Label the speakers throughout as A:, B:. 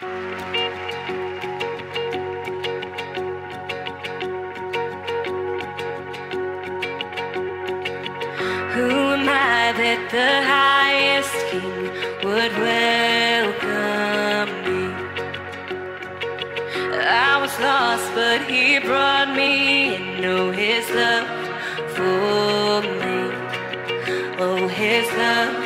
A: Who am I that the highest king would welcome me. I was lost, but he brought me and Oh, his love for me. Oh, his
B: love.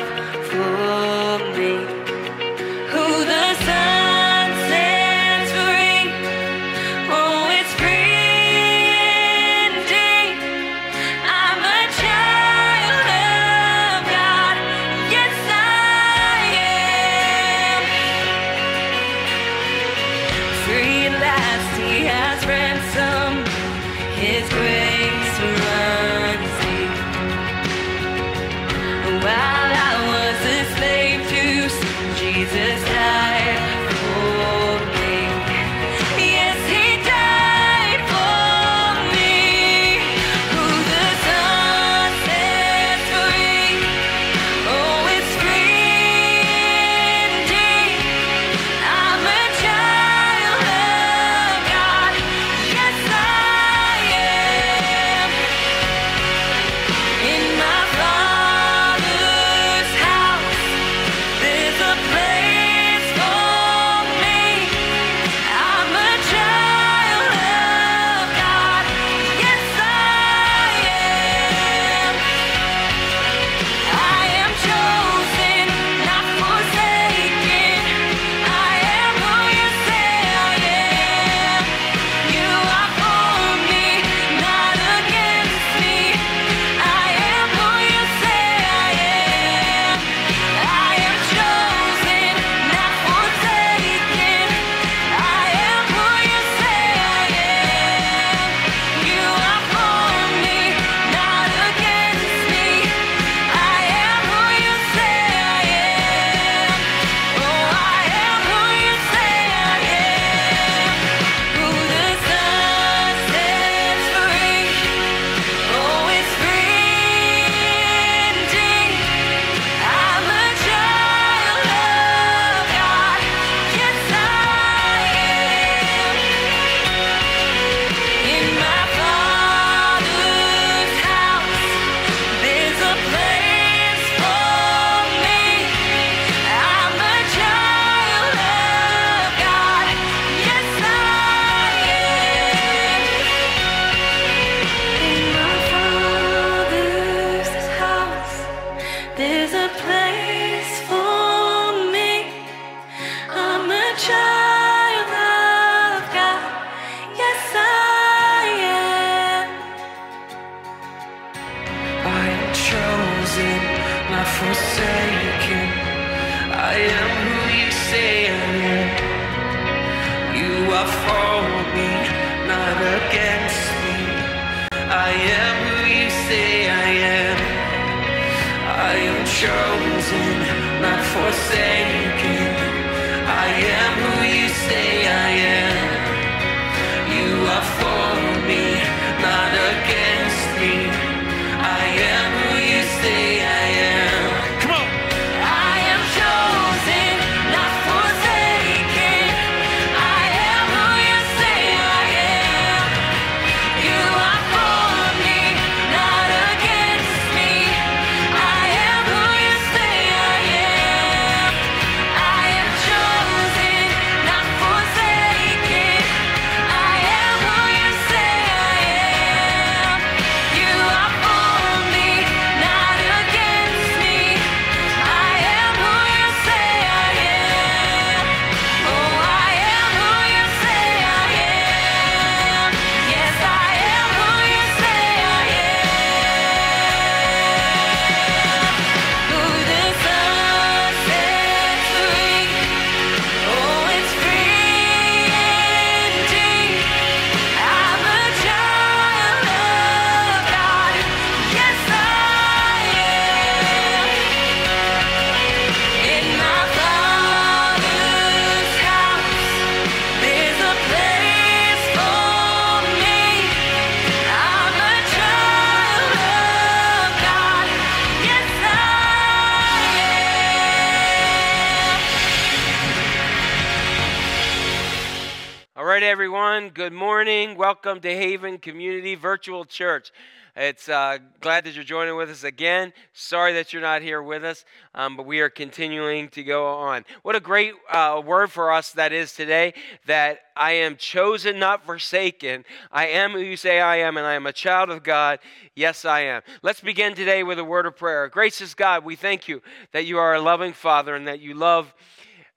B: Welcome to Haven Community Virtual Church. It's uh, glad that you're joining with us again. Sorry that you're not here with us, um, but we are continuing to go on. What a great uh, word for us that is today that I am chosen, not forsaken. I am who you say I am, and I am a child of God. Yes, I am. Let's begin today with a word of prayer. Gracious God, we thank you that you are a loving Father and that you love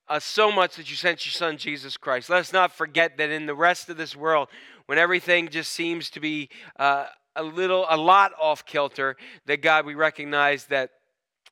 B: us so much that you sent your son Jesus Christ. Let us not forget that in the rest of this world, when everything just seems to be uh, a little, a lot off kilter, that God, we recognize that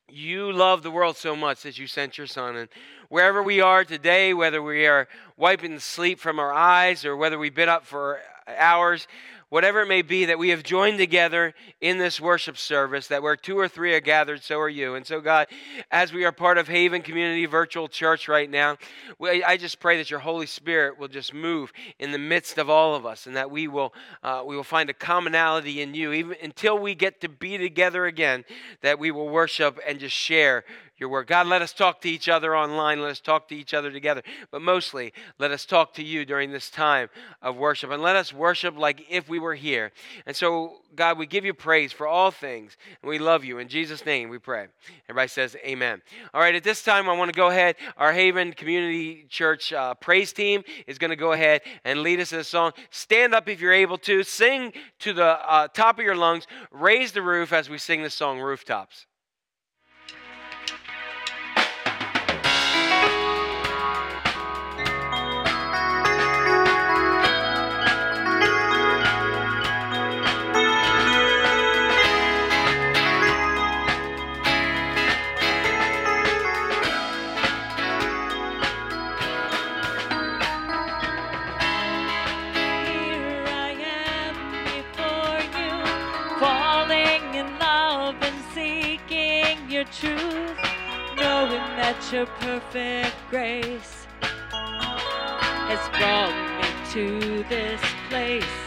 B: you love the world so much that you sent your son. And wherever we are today, whether we are wiping the sleep from our eyes or whether we've been up for hours, whatever it may be, that we have joined together in this worship service, that where two or three are gathered, so are you. And so, God, as we are part of Haven Community Virtual Church right now, I just pray that your Holy Spirit will just move in the midst of all of us and that we will, uh, we will find a commonality in you, even until we get to be together again, that we will worship and just share your word. God, let us talk to each other online. Let us talk to each other together. But mostly, let us talk to you during this time of worship. And let us worship like if we were here. And so, God, we give you praise for all things. And we love you. In Jesus' name, we pray. Everybody says amen. All right, at this time, I want to go ahead. Our Haven Community Church uh, praise team is going to go ahead and lead us in a song. Stand up if you're able to. Sing to the uh, top of your lungs. Raise the roof as we sing the song Rooftops.
C: Truth, knowing that your perfect grace has brought me to this place.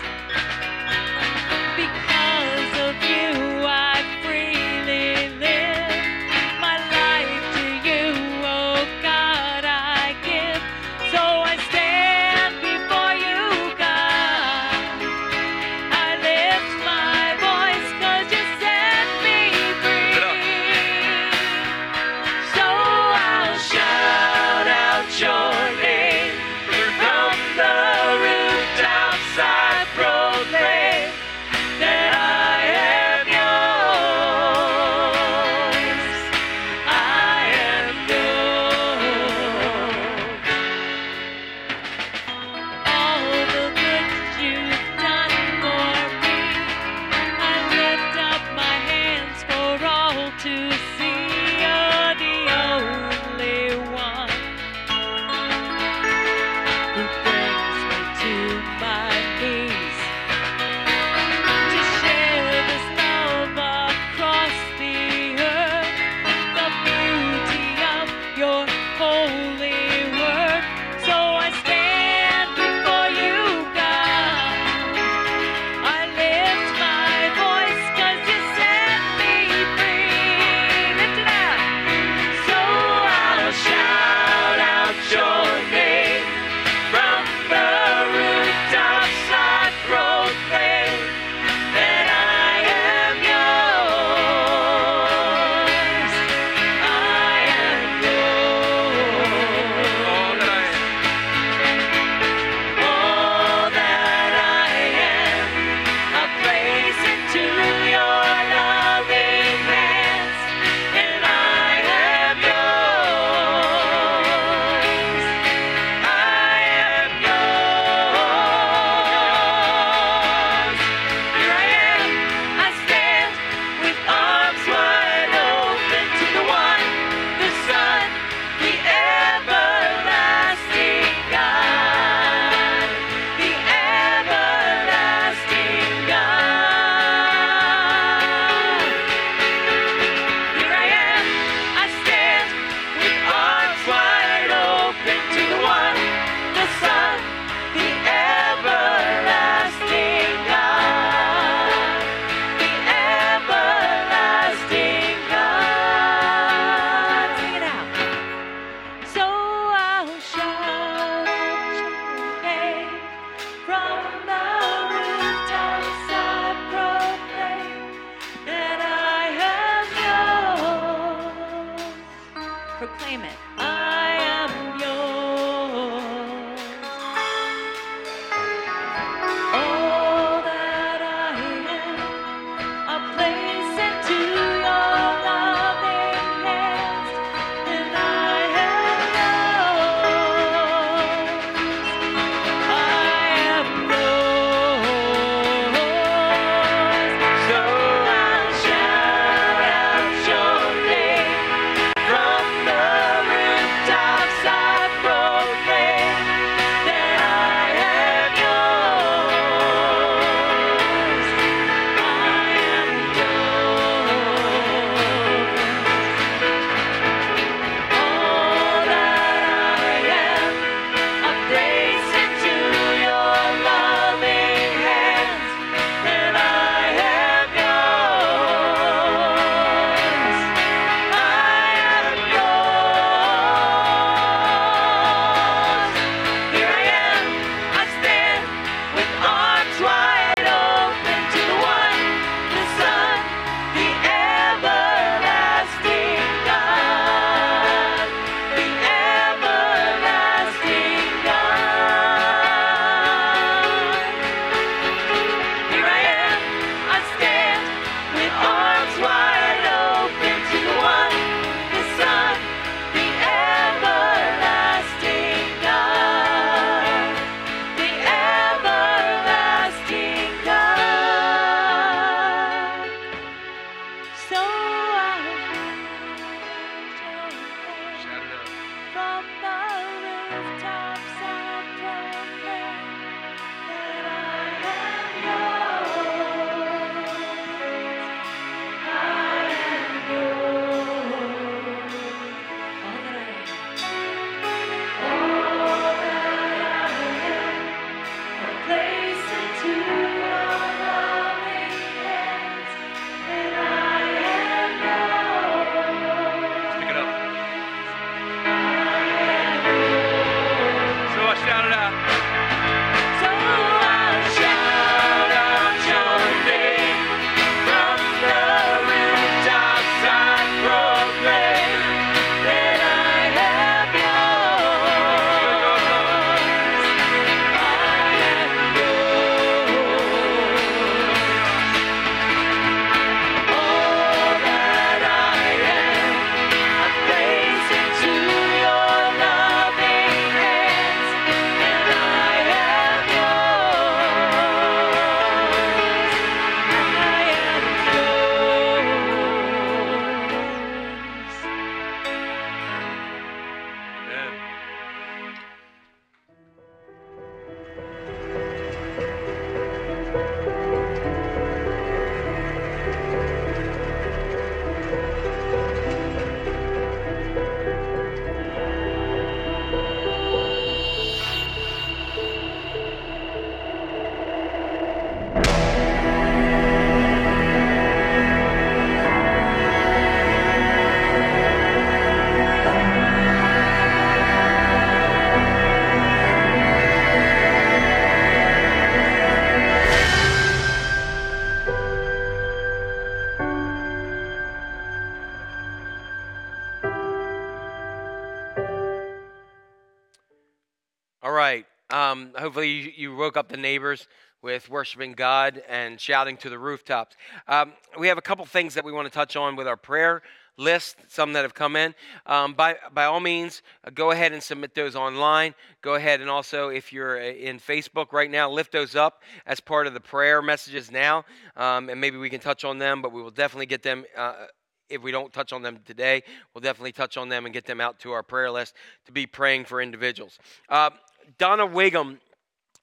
B: Hopefully, you, woke up the neighbors with worshiping God and shouting to the rooftops. Um, we have a couple things that we want to touch on with our prayer list, some that have come in. Um, by, by all means, uh, go ahead and submit those online. Go ahead and also, if you're uh, in Facebook right now, lift those up as part of the prayer messages now. Um, and maybe we can touch on them, but we will definitely get them. Uh, if we don't touch on them today, we'll definitely touch on them and get them out to our prayer list to be praying for individuals. Uh, Donna Wiggum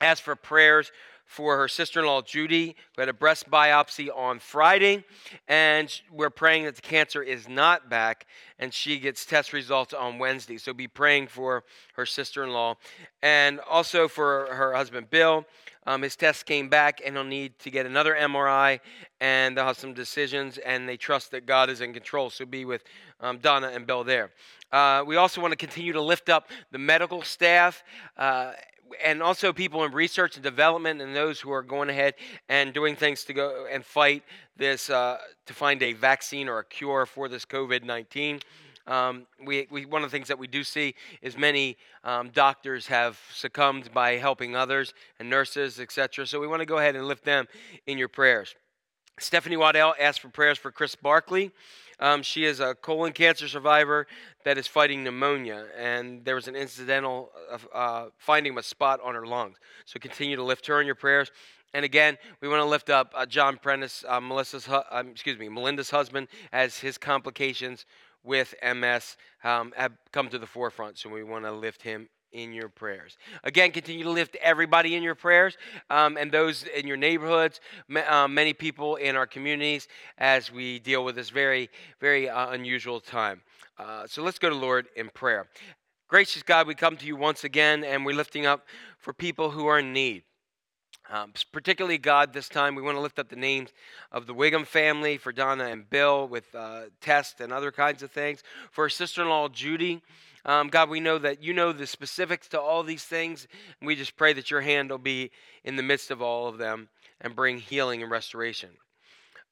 B: asked for prayers for her sister in law, Judy, who had a breast biopsy on Friday. And we're praying that the cancer is not back and she gets test results on Wednesday. So be praying for her sister in law and also for her husband, Bill. Um, his test came back and he'll need to get another MRI and they'll have some decisions and they trust that God is in control. So be with um, Donna and Bill there. Uh, we also want to continue to lift up the medical staff. Uh, and also people in research and development and those who are going ahead and doing things to go and fight this uh, to find a vaccine or a cure for this covid-19 um, we, we, one of the things that we do see is many um, doctors have succumbed by helping others and nurses etc so we want to go ahead and lift them in your prayers. Stephanie waddell asked for prayers for chris barkley um, she is a colon cancer survivor that is fighting pneumonia, and there was an incidental of, uh, finding of a spot on her lungs. So continue to lift her in your prayers. And again, we want to lift up uh, John Prentice, uh, Melissa's, hu- um, excuse me, Melinda's husband, as his complications with MS um, have come to the forefront. So we want to lift him in your prayers. Again, continue to lift everybody in your prayers um, and those in your neighborhoods, uh, many people in our communities as we deal with this very, very uh, unusual time. Uh, so let's go to Lord in prayer. Gracious God, we come to you once again and we're lifting up for people who are in need. Um, particularly, God, this time we want to lift up the names of the Wiggum family, for Donna and Bill with uh, tests and other kinds of things. For sister in law, Judy. Um, God, we know that you know the specifics to all these things. And we just pray that your hand will be in the midst of all of them and bring healing and restoration.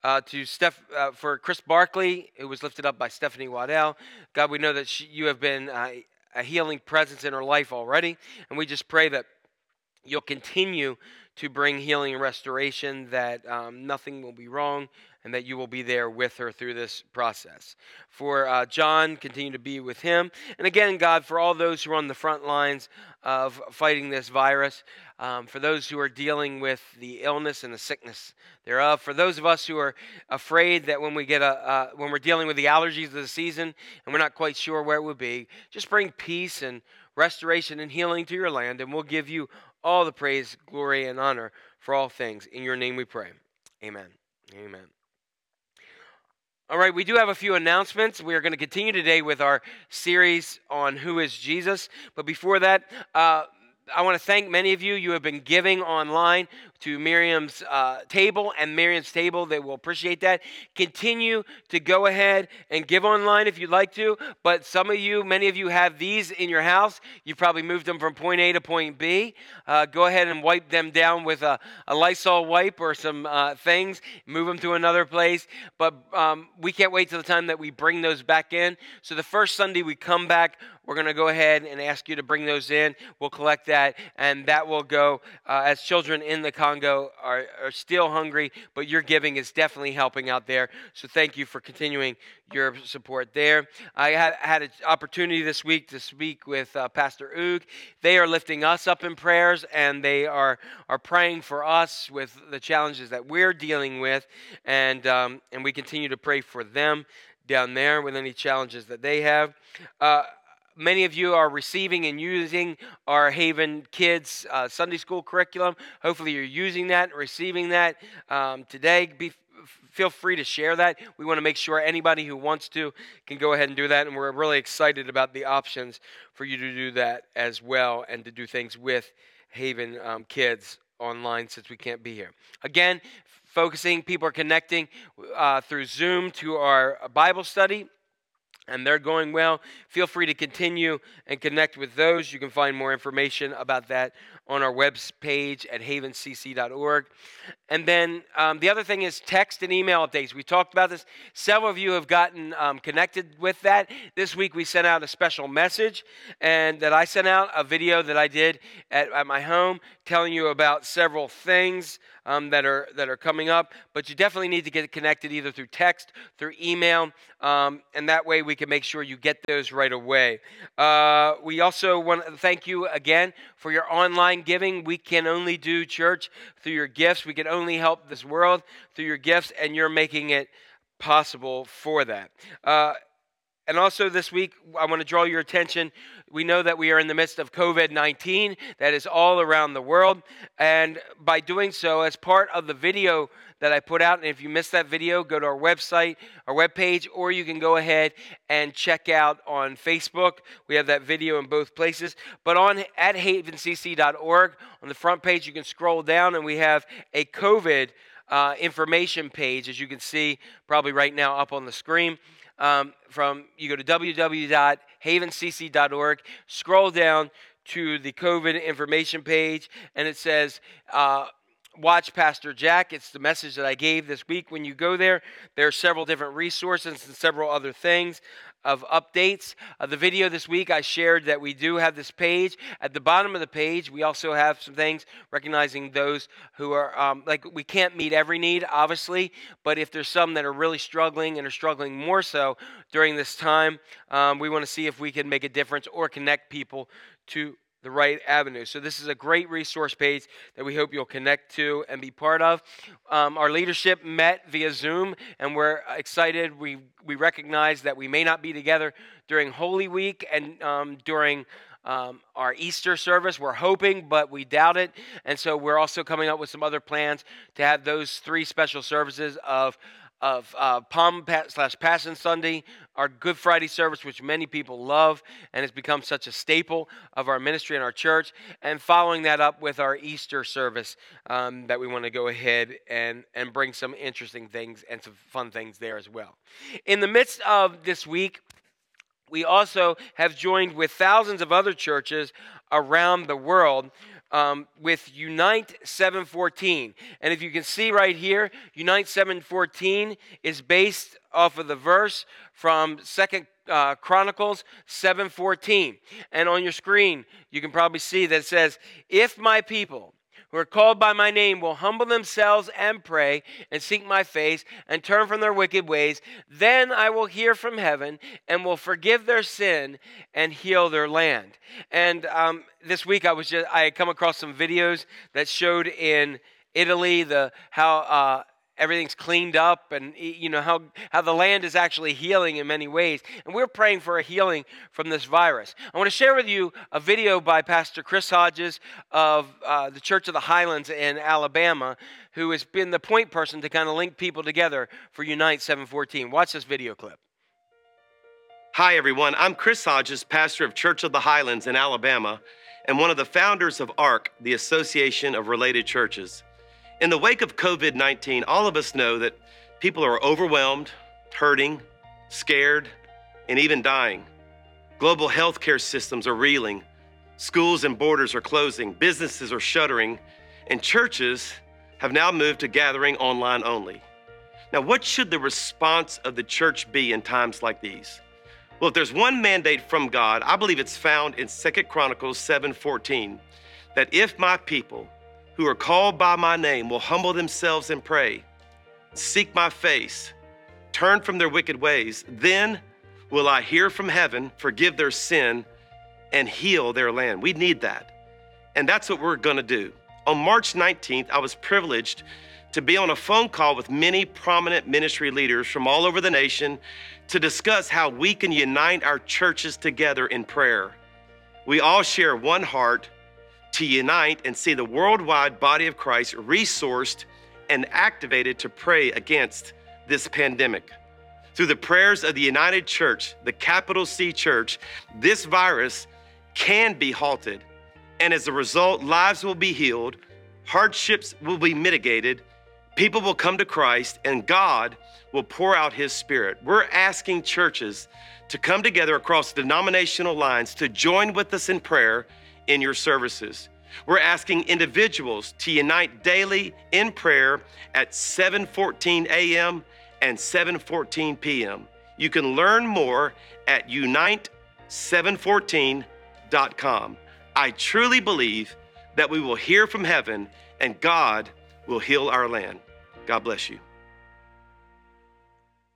B: Uh, to Steph, uh, for Chris Barkley, who was lifted up by Stephanie Waddell. God, we know that she, you have been uh, a healing presence in her life already. And we just pray that you'll continue to bring healing and restoration, that um, nothing will be wrong, and that you will be there with her through this process. For uh, John, continue to be with him. And again, God, for all those who are on the front lines of fighting this virus, um, for those who are dealing with the illness and the sickness thereof, for those of us who are afraid that when we get a uh, when we're dealing with the allergies of the season and we're not quite sure where it would be, just bring peace and restoration and healing to your land, and we'll give you all the praise, glory, and honor for all things. In your name we pray. Amen. Amen. All right, we do have a few announcements. We are going to continue today with our series on who is Jesus. But before that, uh, I want to thank many of you. You have been giving online to Miriam's uh, table and Miriam's table. They will appreciate that. Continue to go ahead and give online if you'd like to. But some of you, many of you have these in your house. You've probably moved them from point A to point B. Uh, go ahead and wipe them down with a, a Lysol wipe or some uh, things. Move them to another place. But um, we can't wait till the time that we bring those back in. So the first Sunday we come back, we're going to go ahead and ask you to bring those in. We'll collect that, and that will go uh, as children in the Congo are, are still hungry, but your giving is definitely helping out there. So thank you for continuing your support there. I had, had an opportunity this week to speak with uh, Pastor Oog. They are lifting us up in prayers, and they are, are praying for us with the challenges that we're dealing with, and, um, and we continue to pray for them down there with any challenges that they have. Uh, many of you are receiving and using our Haven Kids uh, Sunday School curriculum. Hopefully, you're using that receiving that um, today. Be, feel free to share that. We want to make sure anybody who wants to can go ahead and do that. And we're really excited about the options for you to do that as well and to do things with Haven um, Kids online since we can't be here. Again, focusing, people are connecting uh, through Zoom to our Bible study and they're going well. Feel free to continue and connect with those. You can find more information about that on our web page at havencc.org. And then um, the other thing is text and email updates. We talked about this. Several of you have gotten um, connected with that. This week we sent out a special message, and that I sent out a video that I did at, at my home telling you about several things um, that are that are coming up. But you definitely need to get connected either through text, through email, um, and that way we can make sure you get those right away. Uh, we also want to thank you again for your online giving. We can only do church through your gifts. We can only help this world through your gifts, and you're making it possible for that. Uh, and also this week, I want to draw your attention. We know that we are in the midst of COVID 19, that is all around the world. And by doing so, as part of the video that I put out, and if you missed that video, go to our website, our webpage, or you can go ahead and check out on Facebook. We have that video in both places. But on at havencc.org, on the front page, you can scroll down, and we have a COVID uh, information page, as you can see probably right now up on the screen um, from you go to www.havencc.org, scroll down to the COVID information page, and it says, uh, Watch Pastor Jack. It's the message that I gave this week. When you go there, there are several different resources and several other things of updates. Uh, the video this week, I shared that we do have this page. At the bottom of the page, we also have some things recognizing those who are, um, like, we can't meet every need, obviously, but if there's some that are really struggling and are struggling more so during this time, um, we want to see if we can make a difference or connect people to the right avenue. So, this is a great resource page that we hope you'll connect to and be part of. Um, our leadership met via Zoom, and we're excited. We, we recognize that we may not be together during Holy Week and um, during um, our Easter service. We're hoping, but we doubt it. And so, we're also coming up with some other plans to have those three special services of of uh, Palm slash Passion Sunday, our Good Friday service, which many people love and has become such a staple of our ministry and our church, and following that up with our Easter service um, that we want to go ahead and, and bring some interesting things and some fun things there as well. In the midst of this week, we also have joined with thousands of other churches around the world um, with Unite 714. And if you can see right here, Unite 714 is based off of the verse from Second uh, Chronicles 7:14. And on your screen, you can probably see that it says, "If my people who are called by my name will humble themselves and pray and seek my face and turn from their wicked ways, then I will hear from heaven and will forgive their sin and heal their land. And um, this week I was just I had come across some videos that showed in Italy the how. Uh, everything's cleaned up and you know how, how the land is actually healing in many ways. And we're praying for a healing from this virus. I want to share with you a video by Pastor Chris Hodges of uh, the Church of the Highlands in Alabama, who has been the point person to kind of link people together for Unite 714. Watch this video clip.
D: Hi, everyone. I'm Chris Hodges, pastor of Church of the Highlands in Alabama, and one of the founders of ARC, the Association of Related Churches. In the wake of COVID 19, all of us know that people are overwhelmed, hurting, scared, and even dying. Global healthcare systems are reeling, schools and borders are closing, businesses are shuttering, and churches have now moved to gathering online only. Now, what should the response of the church be in times like these? Well, if there's one mandate from God, I believe it's found in 2 Chronicles 7:14, that if my people who are called by my name will humble themselves and pray, seek my face, turn from their wicked ways, then will I hear from heaven, forgive their sin, and heal their land. We need that. And that's what we're to do. On March 19th, I was privileged to be on a phone call with many prominent ministry leaders from all over the nation to discuss how we can unite our churches together in prayer. We all share one heart to unite and see the worldwide body of Christ resourced and activated to pray against this pandemic. Through the prayers of the United Church, the capital C Church, this virus can be halted. And as a result, lives will be healed, hardships will be mitigated, people will come to Christ, and God will pour out His Spirit. We're asking churches to come together across denominational lines to join with us in prayer in your services. We're asking individuals to unite daily in prayer at 7:14 a.m. and 7:14 p.m. You can learn more at unite714.com. I truly believe that we will hear from heaven and God will heal our land. God bless you.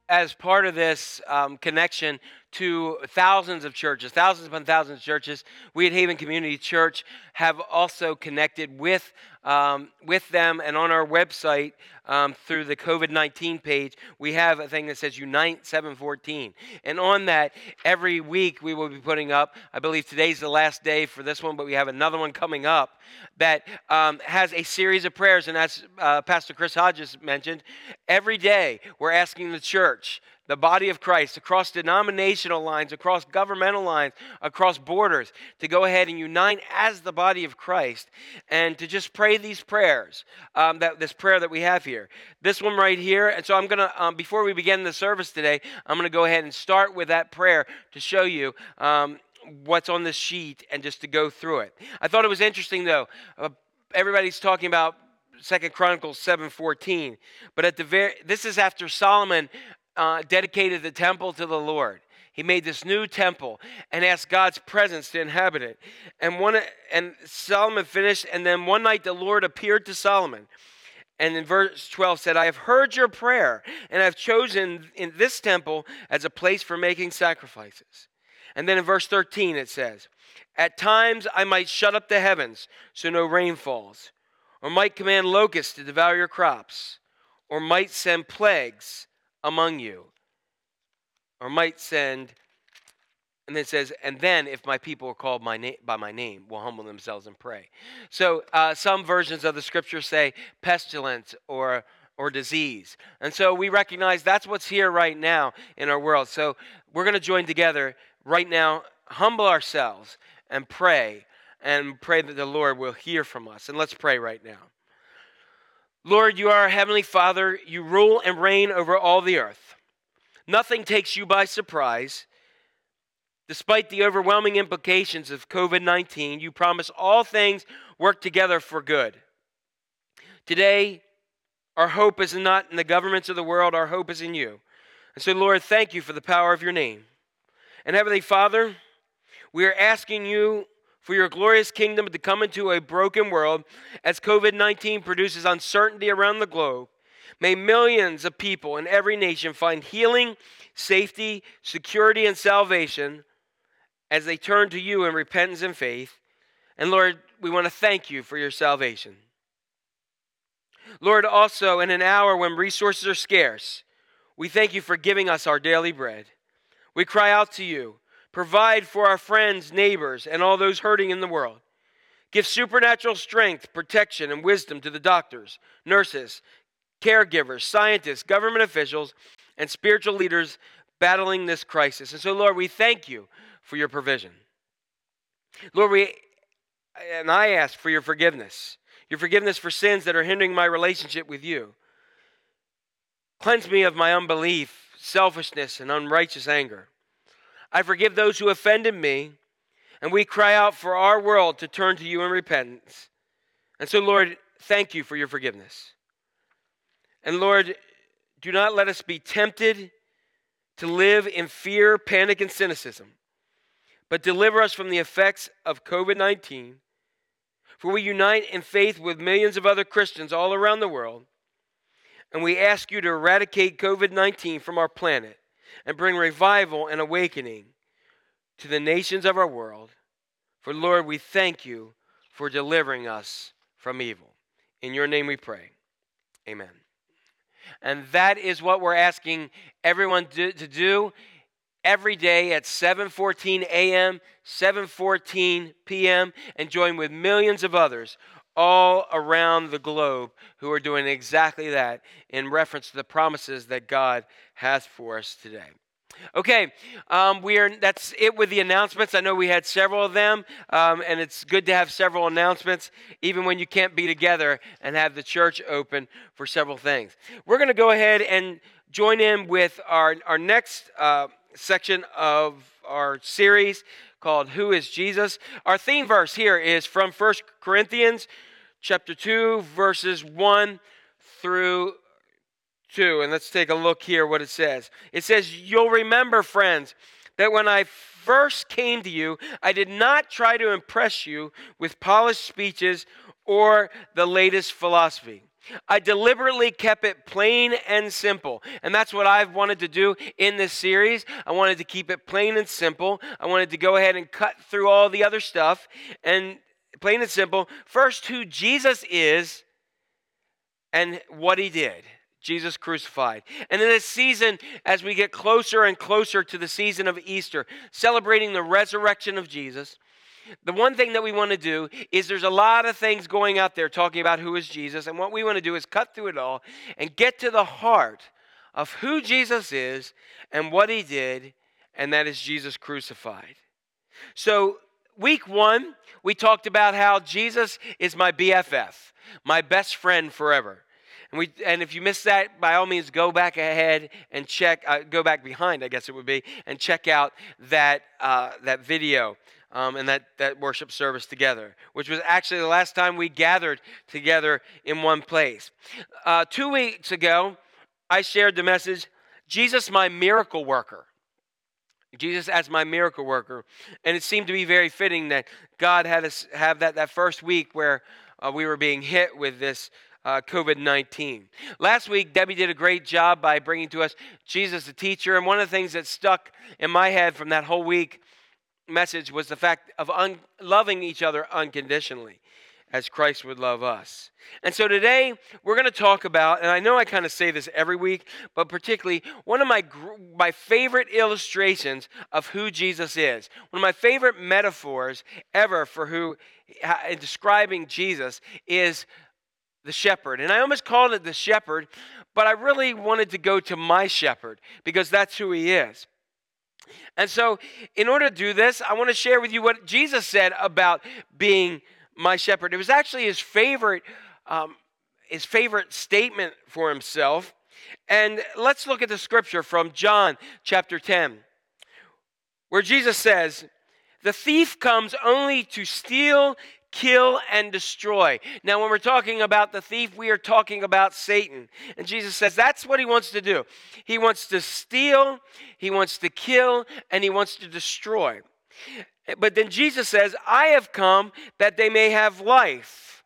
B: as part of this um, connection to thousands of churches, thousands upon thousands of churches, we at Haven Community Church have also connected with, um, with them. And on our website, um, through the COVID 19 page, we have a thing that says Unite 714. And on that, every week we will be putting up, I believe today's the last day for this one, but we have another one coming up that um, has a series of prayers. And as uh, Pastor Chris Hodges mentioned, every day we're asking the church, the body of Christ, across denominational lines, across governmental lines, across borders, to go ahead and unite as the body of Christ and to just pray these prayers, um, that, this prayer that we have here. This one right here. And so I'm going to, um, before we begin the service today, I'm going to go ahead and start with that prayer to show you. Um, what's on this sheet and just to go through it. I thought it was interesting though. Uh, everybody's talking about Second Chronicles 7:14, but at the very this is after Solomon uh, dedicated the temple to the Lord. He made this new temple and asked God's presence to inhabit it. And one and Solomon finished, and then one night the Lord appeared to Solomon. And in verse 12 said, I have heard your prayer, and I've chosen in this temple as a place for making sacrifices. And then in verse 13 it says, At times I might shut up the heavens so no rain falls, or might command locusts to devour your crops, or might send plagues among you, or might send, and then it says, and then if my people are called my na- by my name, will humble themselves and pray. So uh, some versions of the scripture say pestilence or or disease. And so we recognize that's what's here right now in our world. So we're going to join together right now, humble ourselves and pray and pray that the Lord will hear from us. And let's pray right now. Lord, you are our heavenly Father. You rule and reign over all the earth. Nothing takes you by surprise. Despite the overwhelming implications of COVID 19, you promise all things work together for good. Today, our hope is not in the governments of the world, our hope is in you. And so, Lord, thank you for the power of your name. And Heavenly Father, we are asking you for your glorious kingdom to come into a broken world as COVID 19 produces uncertainty around the globe. May millions of people in every nation find healing, safety, security, and salvation as they turn to you in repentance and faith. And Lord, we want to thank you for your salvation. Lord, also in an hour when resources are scarce, we thank you for giving us our daily bread. We cry out to you. Provide for our friends, neighbors, and all those hurting in the world. Give supernatural strength, protection, and wisdom to the doctors, nurses, caregivers, scientists, government officials, and spiritual leaders battling this crisis. And so, Lord, we thank you for your provision. Lord, we and I ask for your forgiveness, your forgiveness for sins that are hindering my relationship with you. Cleanse me of my unbelief, selfishness, and unrighteous anger. I forgive those who offended me, and we cry out for our world to turn to you in repentance. And so, Lord, thank you for your forgiveness. And Lord, do not let us be tempted to live in fear, panic, and cynicism, but deliver us from the effects of COVID 19. For we unite in faith with millions of other Christians all around the world, and we ask you to eradicate COVID 19 from our planet and bring revival and awakening to the nations of our world. For Lord, we thank you for delivering us from evil. In your name we pray. Amen. And that is what we're asking everyone to, do every day at 7:14 a.m., 7:14 p.m. and join with millions of others all around the globe who are doing exactly that in reference to the promises that God has for us today. Okay, um, we are. That's it with the announcements. I know we had several of them, um, and it's good to have several announcements, even when you can't be together and have the church open for several things. We're going to go ahead and join in with our our next uh, section of our series called "Who Is Jesus." Our theme verse here is from 1 Corinthians, chapter two, verses one through 2. And let's take a look here what it says. It says, You'll remember, friends, that when I first came to you, I did not try to impress you with polished speeches or the latest philosophy. I deliberately kept it plain and simple. And that's what I've wanted to do in this series. I wanted to keep it plain and simple. I wanted to go ahead and cut through all the other stuff and plain and simple. First, who Jesus is and what he did. Jesus crucified. And in this season, as we get closer and closer to the season of Easter, celebrating the resurrection of Jesus, the one thing that we want to do is there's a lot of things going out there talking about who is Jesus. And what we want to do is cut through it all and get to the heart of who Jesus is and what he did, and that is Jesus crucified. So, week one, we talked about how Jesus is my BFF, my best friend forever. And, we, and if you missed that, by all means, go back ahead and check, uh, go back behind, I guess it would be, and check out that, uh, that video um, and that, that worship service together, which was actually the last time we gathered together in one place. Uh, two weeks ago, I shared the message Jesus, my miracle worker. Jesus as my miracle worker. And it seemed to be very fitting that God had us have that, that first week where uh, we were being hit with this uh, COVID 19. Last week, Debbie did a great job by bringing to us Jesus the teacher. And one of the things that stuck in my head from that whole week message was the fact of un- loving each other unconditionally as Christ would love us. And so today we're going to talk about, and I know I kind of say this every week, but particularly one of my my favorite illustrations of who Jesus is. One of my favorite metaphors ever for who in describing Jesus is the shepherd. And I almost called it the shepherd, but I really wanted to go to my shepherd because that's who he is. And so, in order to do this, I want to share with you what Jesus said about being my shepherd. It was actually his favorite, um, his favorite statement for himself. And let's look at the scripture from John chapter 10, where Jesus says, The thief comes only to steal, kill, and destroy. Now, when we're talking about the thief, we are talking about Satan. And Jesus says that's what he wants to do. He wants to steal, he wants to kill, and he wants to destroy. But then Jesus says, I have come that they may have life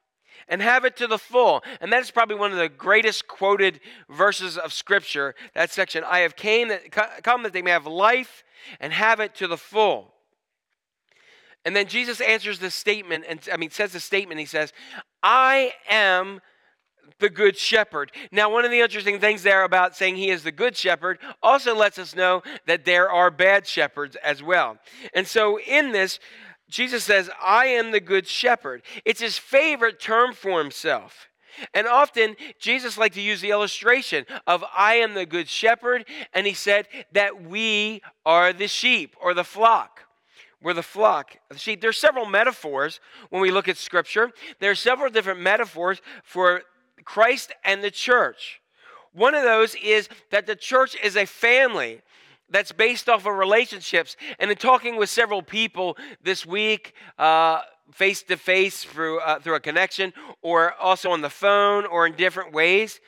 B: and have it to the full. And that is probably one of the greatest quoted verses of Scripture, that section. I have came that, come that they may have life and have it to the full. And then Jesus answers this statement, and I mean, says the statement. He says, I am the good shepherd. Now, one of the interesting things there about saying he is the good shepherd also lets us know that there are bad shepherds as well. And so, in this, Jesus says, I am the good shepherd. It's his favorite term for himself. And often, Jesus liked to use the illustration of I am the good shepherd, and he said that we are the sheep or the flock. We're the flock of the sheep. There's several metaphors when we look at Scripture. There are several different metaphors for Christ and the church. One of those is that the church is a family that's based off of relationships. And in talking with several people this week, face to face through uh, through a connection, or also on the phone, or in different ways,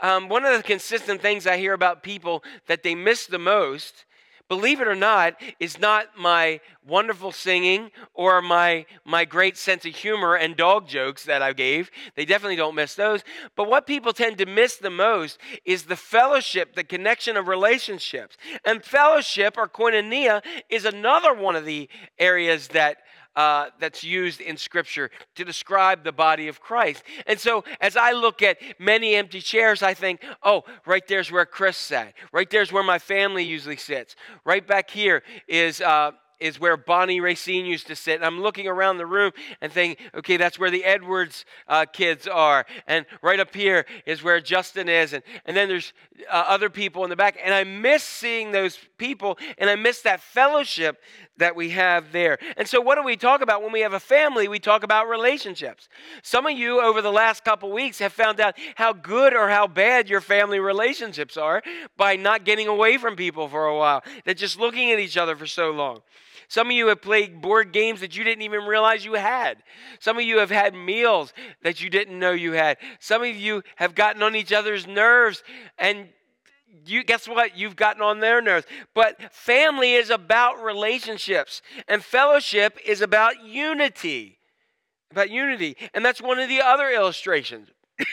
B: um, one of the consistent things I hear about people that they miss the most believe it or not, is not my wonderful singing or my, my great sense of humor and dog jokes that I gave. They definitely don't miss those. But what people tend to miss the most is the fellowship, the connection of relationships. And fellowship or koinonia is another one of the areas that uh, that's used in Scripture to describe the body of Christ. And so, as I look at many empty chairs, I think, oh, right there's where Chris sat. Right there's where my family usually sits. Right back here is. Uh, is where Bonnie Racine used to sit. And I'm looking around the room and thinking, okay, that's where the Edwards uh, kids are. And right up here is where Justin is. And, and then there's uh, other people in the back. And I miss seeing those people and I miss that fellowship that we have there. And so, what do we talk about when we have a family? We talk about relationships. Some of you over the last couple weeks have found out how good or how bad your family relationships are by not getting away from people for a while, that just looking at each other for so long. Some of you have played board games that you didn't even realize you had. Some of you have had meals that you didn't know you had. Some of you have gotten on each other's nerves and you guess what? You've gotten on their nerves. But family is about relationships and fellowship is about unity about unity. And that's one of the other illustrations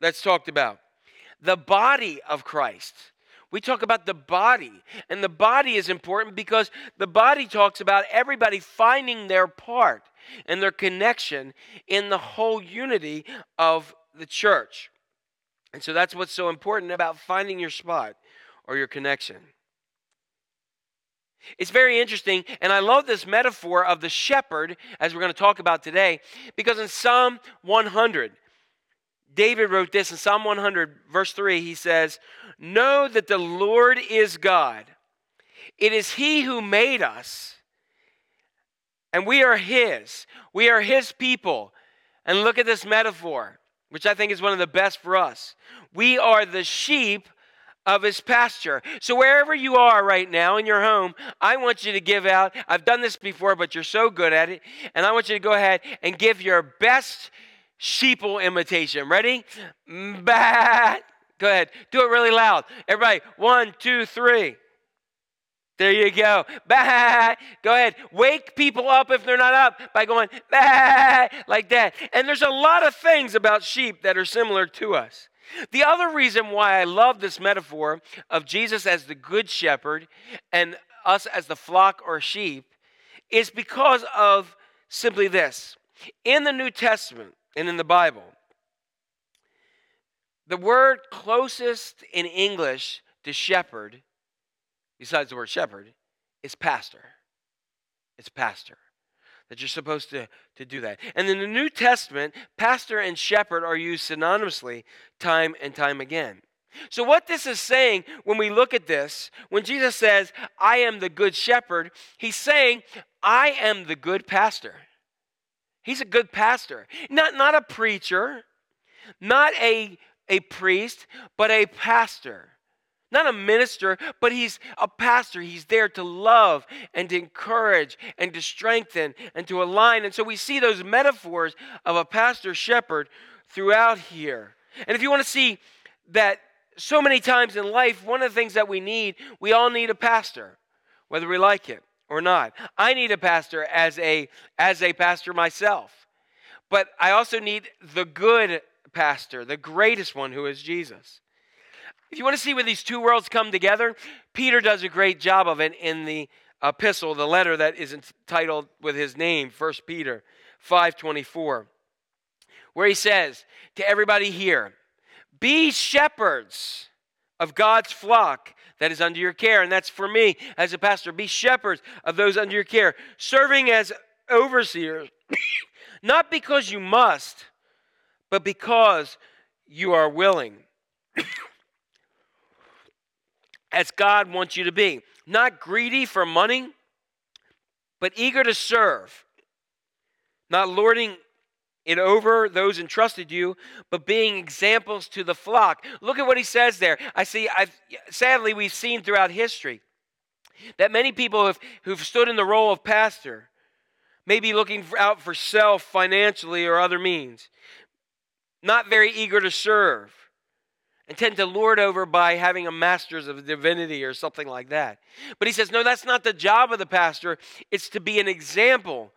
B: that's talked about. The body of christ. We talk about the body and the body is important because the body talks about everybody finding their part and their connection in the whole unity of the church and so that's what's so important about finding your spot or your connection. It's very interesting, and I love this metaphor of the shepherd, as we're going to talk about today, because in Psalm 100, David wrote this in Psalm 100, verse 3, he says, Know that the Lord is God. It is He who made us, and we are His. We are His people. And look at this metaphor which I think is one of the best for us. We are the sheep of his pasture. So wherever you are right now in your home, I want you to give out. I've done this before, but you're so good at it. And I want you to go ahead and give your best sheeple imitation. Ready? Bah. Go ahead. Do it really loud. Everybody, one, two, three. There you go. Bah! Go ahead. Wake people up if they're not up by going bah! like that. And there's a lot of things about sheep that are similar to us. The other reason why I love this metaphor of Jesus as the good shepherd and us as the flock or sheep is because of simply this. In the New Testament and in the Bible, the word closest in English to shepherd besides the word shepherd, is pastor. It's pastor. That you're supposed to, to do that. And in the New Testament, pastor and shepherd are used synonymously time and time again. So, what this is saying when we look at this, when Jesus says, I am the good shepherd, he's saying, I am the good pastor. He's a good pastor. Not, not a preacher, not a, a priest, but a pastor. Not a minister, but he's a pastor. He's there to love and to encourage and to strengthen and to align. And so we see those metaphors of a pastor shepherd throughout here. And if you want to see that so many times in life, one of the things that we need, we all need a pastor, whether we like it or not. I need a pastor as a as a pastor myself. But I also need the good pastor, the greatest one who is Jesus. If you want to see where these two worlds come together, Peter does a great job of it in the epistle, the letter that is entitled with his name, 1 Peter 5:24, where he says to everybody here, Be shepherds of God's flock that is under your care. And that's for me as a pastor. Be shepherds of those under your care, serving as overseers, not because you must, but because you are willing. as God wants you to be. Not greedy for money, but eager to serve. Not lording it over those entrusted you, but being examples to the flock. Look at what he says there. I see, I've, sadly, we've seen throughout history that many people have, who've stood in the role of pastor may be looking out for self financially or other means, not very eager to serve, and tend to lord over by having a master's of divinity or something like that. But he says, no, that's not the job of the pastor, it's to be an example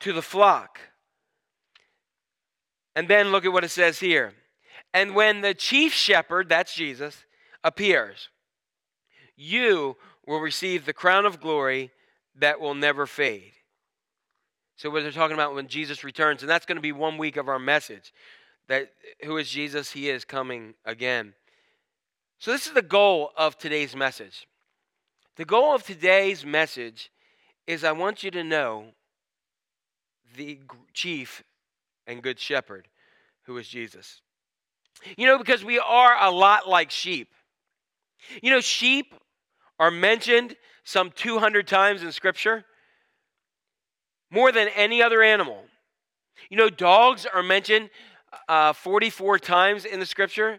B: to the flock. And then look at what it says here. And when the chief shepherd, that's Jesus, appears, you will receive the crown of glory that will never fade. So, what they're talking about when Jesus returns, and that's going to be one week of our message that who is Jesus? He is coming again. So, this is the goal of today's message. The goal of today's message is I want you to know the chief and good shepherd, who is Jesus. You know, because we are a lot like sheep. You know, sheep are mentioned some 200 times in Scripture, more than any other animal. You know, dogs are mentioned uh, 44 times in the Scripture.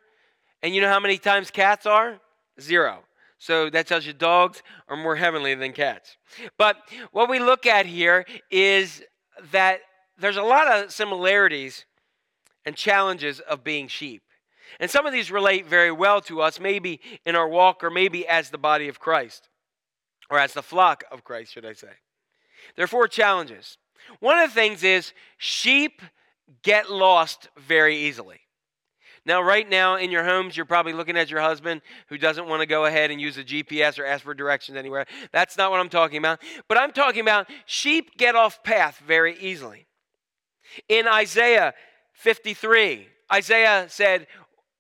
B: And you know how many times cats are? Zero. So that tells you dogs are more heavenly than cats. But what we look at here is that there's a lot of similarities and challenges of being sheep. And some of these relate very well to us, maybe in our walk or maybe as the body of Christ, or as the flock of Christ, should I say. There are four challenges. One of the things is sheep get lost very easily. Now, right now in your homes, you're probably looking at your husband who doesn't want to go ahead and use a GPS or ask for directions anywhere. That's not what I'm talking about. But I'm talking about sheep get off path very easily. In Isaiah 53, Isaiah said,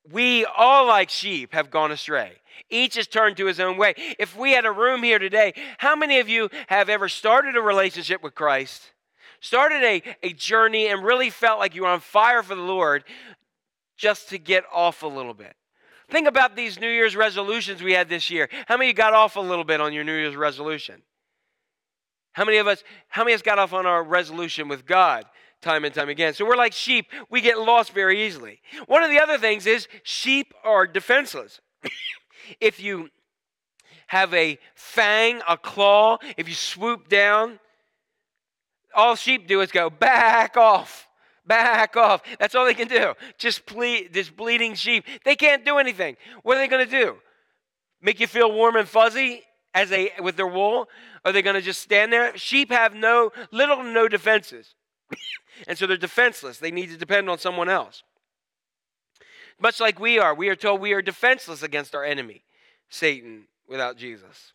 B: We all like sheep have gone astray. Each has turned to his own way. If we had a room here today, how many of you have ever started a relationship with Christ? Started a, a journey and really felt like you were on fire for the Lord, just to get off a little bit. Think about these New Year's resolutions we had this year. How many got off a little bit on your New Year's resolution? How many of us, how many of us got off on our resolution with God time and time again? So we're like sheep. We get lost very easily. One of the other things is sheep are defenseless. if you have a fang, a claw, if you swoop down, all sheep do is go back off. Back off. That's all they can do. Just plead, this bleeding sheep. They can't do anything. What are they going to do? Make you feel warm and fuzzy as they with their wool? Are they going to just stand there? Sheep have no little no defenses. and so they're defenseless. They need to depend on someone else. Much like we are, we are told we are defenseless against our enemy, Satan, without Jesus.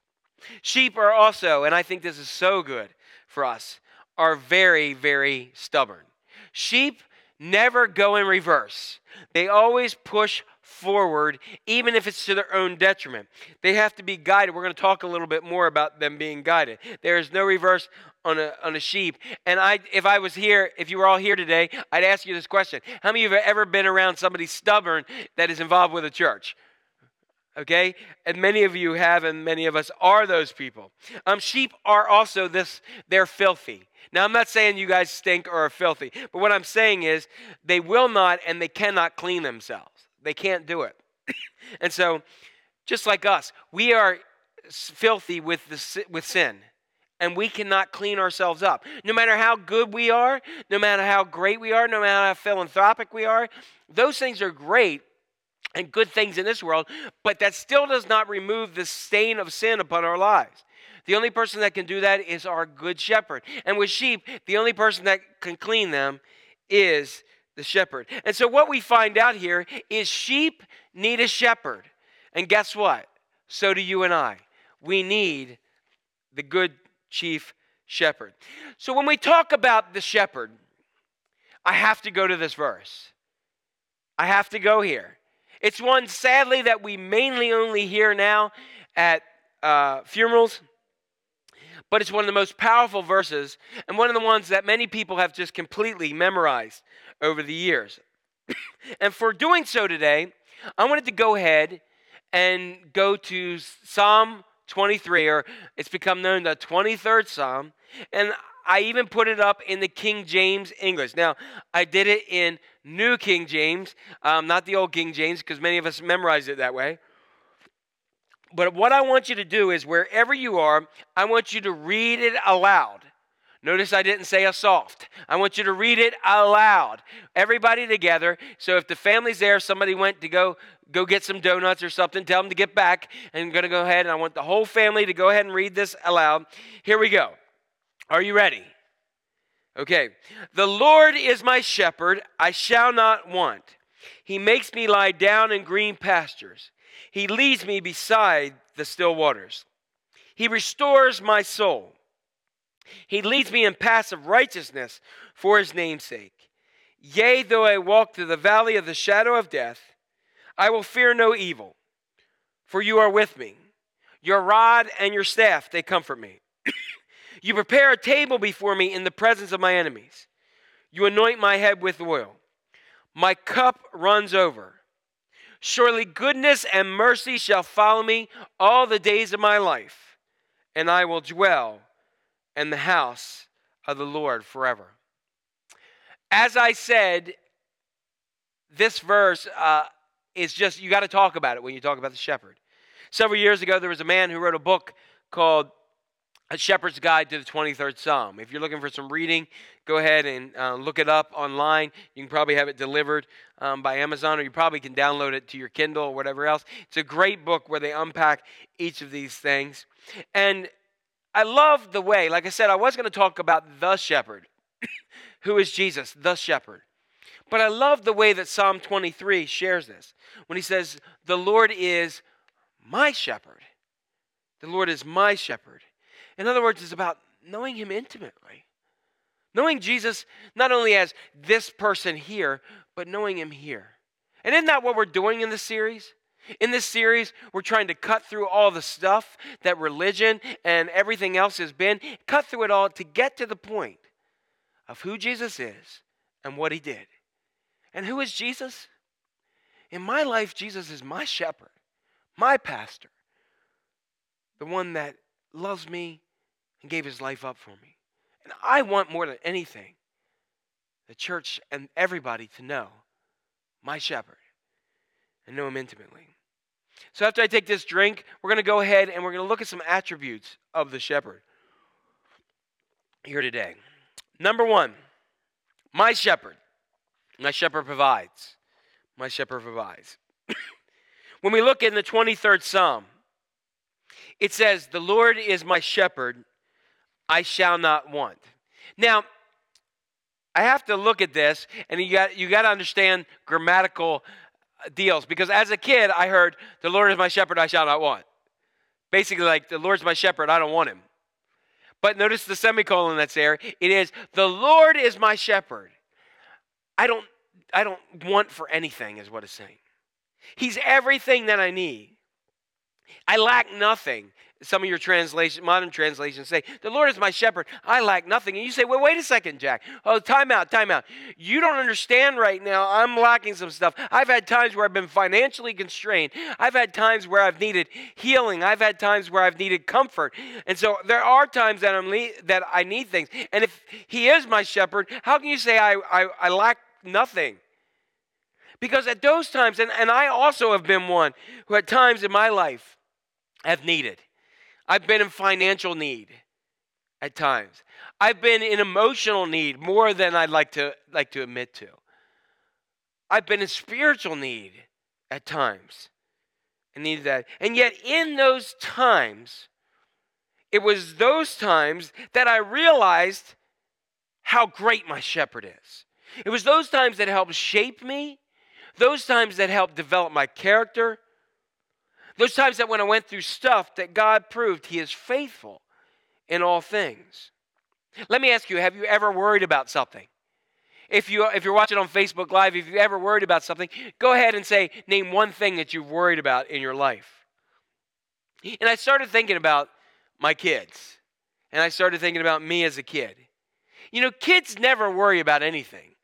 B: Sheep are also, and I think this is so good for us, are very, very stubborn. Sheep never go in reverse, they always push forward, even if it's to their own detriment. They have to be guided. We're going to talk a little bit more about them being guided. There is no reverse on a, on a sheep. And I, if I was here, if you were all here today, I'd ask you this question How many of you have ever been around somebody stubborn that is involved with a church? Okay? And many of you have, and many of us are those people. Um, sheep are also this, they're filthy. Now, I'm not saying you guys stink or are filthy, but what I'm saying is they will not and they cannot clean themselves. They can't do it. and so, just like us, we are filthy with, the, with sin and we cannot clean ourselves up. No matter how good we are, no matter how great we are, no matter how philanthropic we are, those things are great and good things in this world, but that still does not remove the stain of sin upon our lives. The only person that can do that is our good shepherd. And with sheep, the only person that can clean them is the shepherd. And so what we find out here is sheep need a shepherd. And guess what? So do you and I. We need the good chief shepherd. So when we talk about the shepherd, I have to go to this verse. I have to go here. It's one, sadly, that we mainly only hear now at uh, funerals, but it's one of the most powerful verses and one of the ones that many people have just completely memorized over the years. and for doing so today, I wanted to go ahead and go to Psalm 23, or it's become known the 23rd Psalm, and I even put it up in the King James English. Now, I did it in New King James, um, not the old King James, because many of us memorized it that way. But what I want you to do is wherever you are, I want you to read it aloud. Notice I didn't say a soft. I want you to read it aloud. Everybody together. So if the family's there, somebody went to go go get some donuts or something, tell them to get back. And I'm going to go ahead and I want the whole family to go ahead and read this aloud. Here we go. Are you ready? Okay. The Lord is my shepherd, I shall not want. He makes me lie down in green pastures. He leads me beside the still waters. He restores my soul. He leads me in paths of righteousness for his name's sake. Yea, though I walk through the valley of the shadow of death, I will fear no evil, for you are with me. Your rod and your staff, they comfort me. you prepare a table before me in the presence of my enemies. You anoint my head with oil. My cup runs over. Surely goodness and mercy shall follow me all the days of my life, and I will dwell in the house of the Lord forever. As I said, this verse uh, is just, you got to talk about it when you talk about the shepherd. Several years ago, there was a man who wrote a book called A Shepherd's Guide to the 23rd Psalm. If you're looking for some reading, go ahead and uh, look it up online. You can probably have it delivered um, by Amazon, or you probably can download it to your Kindle or whatever else. It's a great book where they unpack each of these things. And I love the way, like I said, I was going to talk about the shepherd, who is Jesus, the shepherd. But I love the way that Psalm 23 shares this when he says, The Lord is my shepherd. The Lord is my shepherd. In other words, it's about knowing him intimately. Knowing Jesus not only as this person here, but knowing him here. And isn't that what we're doing in this series? In this series, we're trying to cut through all the stuff that religion and everything else has been, cut through it all to get to the point of who Jesus is and what he did. And who is Jesus? In my life, Jesus is my shepherd, my pastor, the one that loves me and gave his life up for me. And I want more than anything the church and everybody to know my shepherd and know him intimately. So after I take this drink, we're going to go ahead and we're going to look at some attributes of the shepherd here today. Number one, my shepherd. My shepherd provides. My shepherd provides. when we look in the 23rd Psalm, it says, The Lord is my shepherd, I shall not want. Now, I have to look at this, and you got, you got to understand grammatical uh, deals because as a kid, I heard, The Lord is my shepherd, I shall not want. Basically, like, The Lord's my shepherd, I don't want him. But notice the semicolon that's there. It is, The Lord is my shepherd. I don't, I don't want for anything, is what it's saying. He's everything that I need. I lack nothing. Some of your translation, modern translations say, The Lord is my shepherd. I lack nothing. And you say, Well, wait a second, Jack. Oh, time out, time out. You don't understand right now. I'm lacking some stuff. I've had times where I've been financially constrained. I've had times where I've needed healing. I've had times where I've needed comfort. And so there are times that, I'm le- that I need things. And if He is my shepherd, how can you say I, I, I lack nothing? Because at those times, and, and I also have been one who at times in my life have needed. I've been in financial need at times. I've been in emotional need more than I'd like to like to admit to. I've been in spiritual need at times. I needed that. And yet in those times, it was those times that I realized how great my shepherd is. It was those times that helped shape me, those times that helped develop my character, those times that when I went through stuff that God proved He is faithful in all things. Let me ask you have you ever worried about something? if you if you're watching on Facebook Live, if you ever worried about something, go ahead and say name one thing that you've worried about in your life. And I started thinking about my kids. And I started thinking about me as a kid. You know, kids never worry about anything.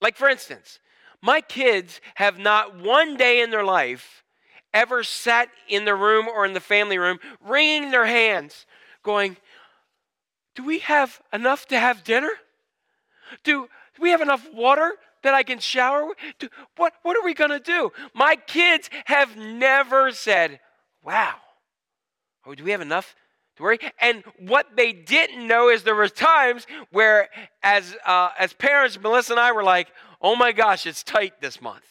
B: Like for instance, my kids have not one day in their life ever sat in the room or in the family room wringing their hands going, "Do we have enough to have dinner?" Do we have enough water that I can shower with? What, what are we going to do? My kids have never said, wow, oh, do we have enough to worry? And what they didn't know is there were times where, as, uh, as parents, Melissa and I were like, oh my gosh, it's tight this month.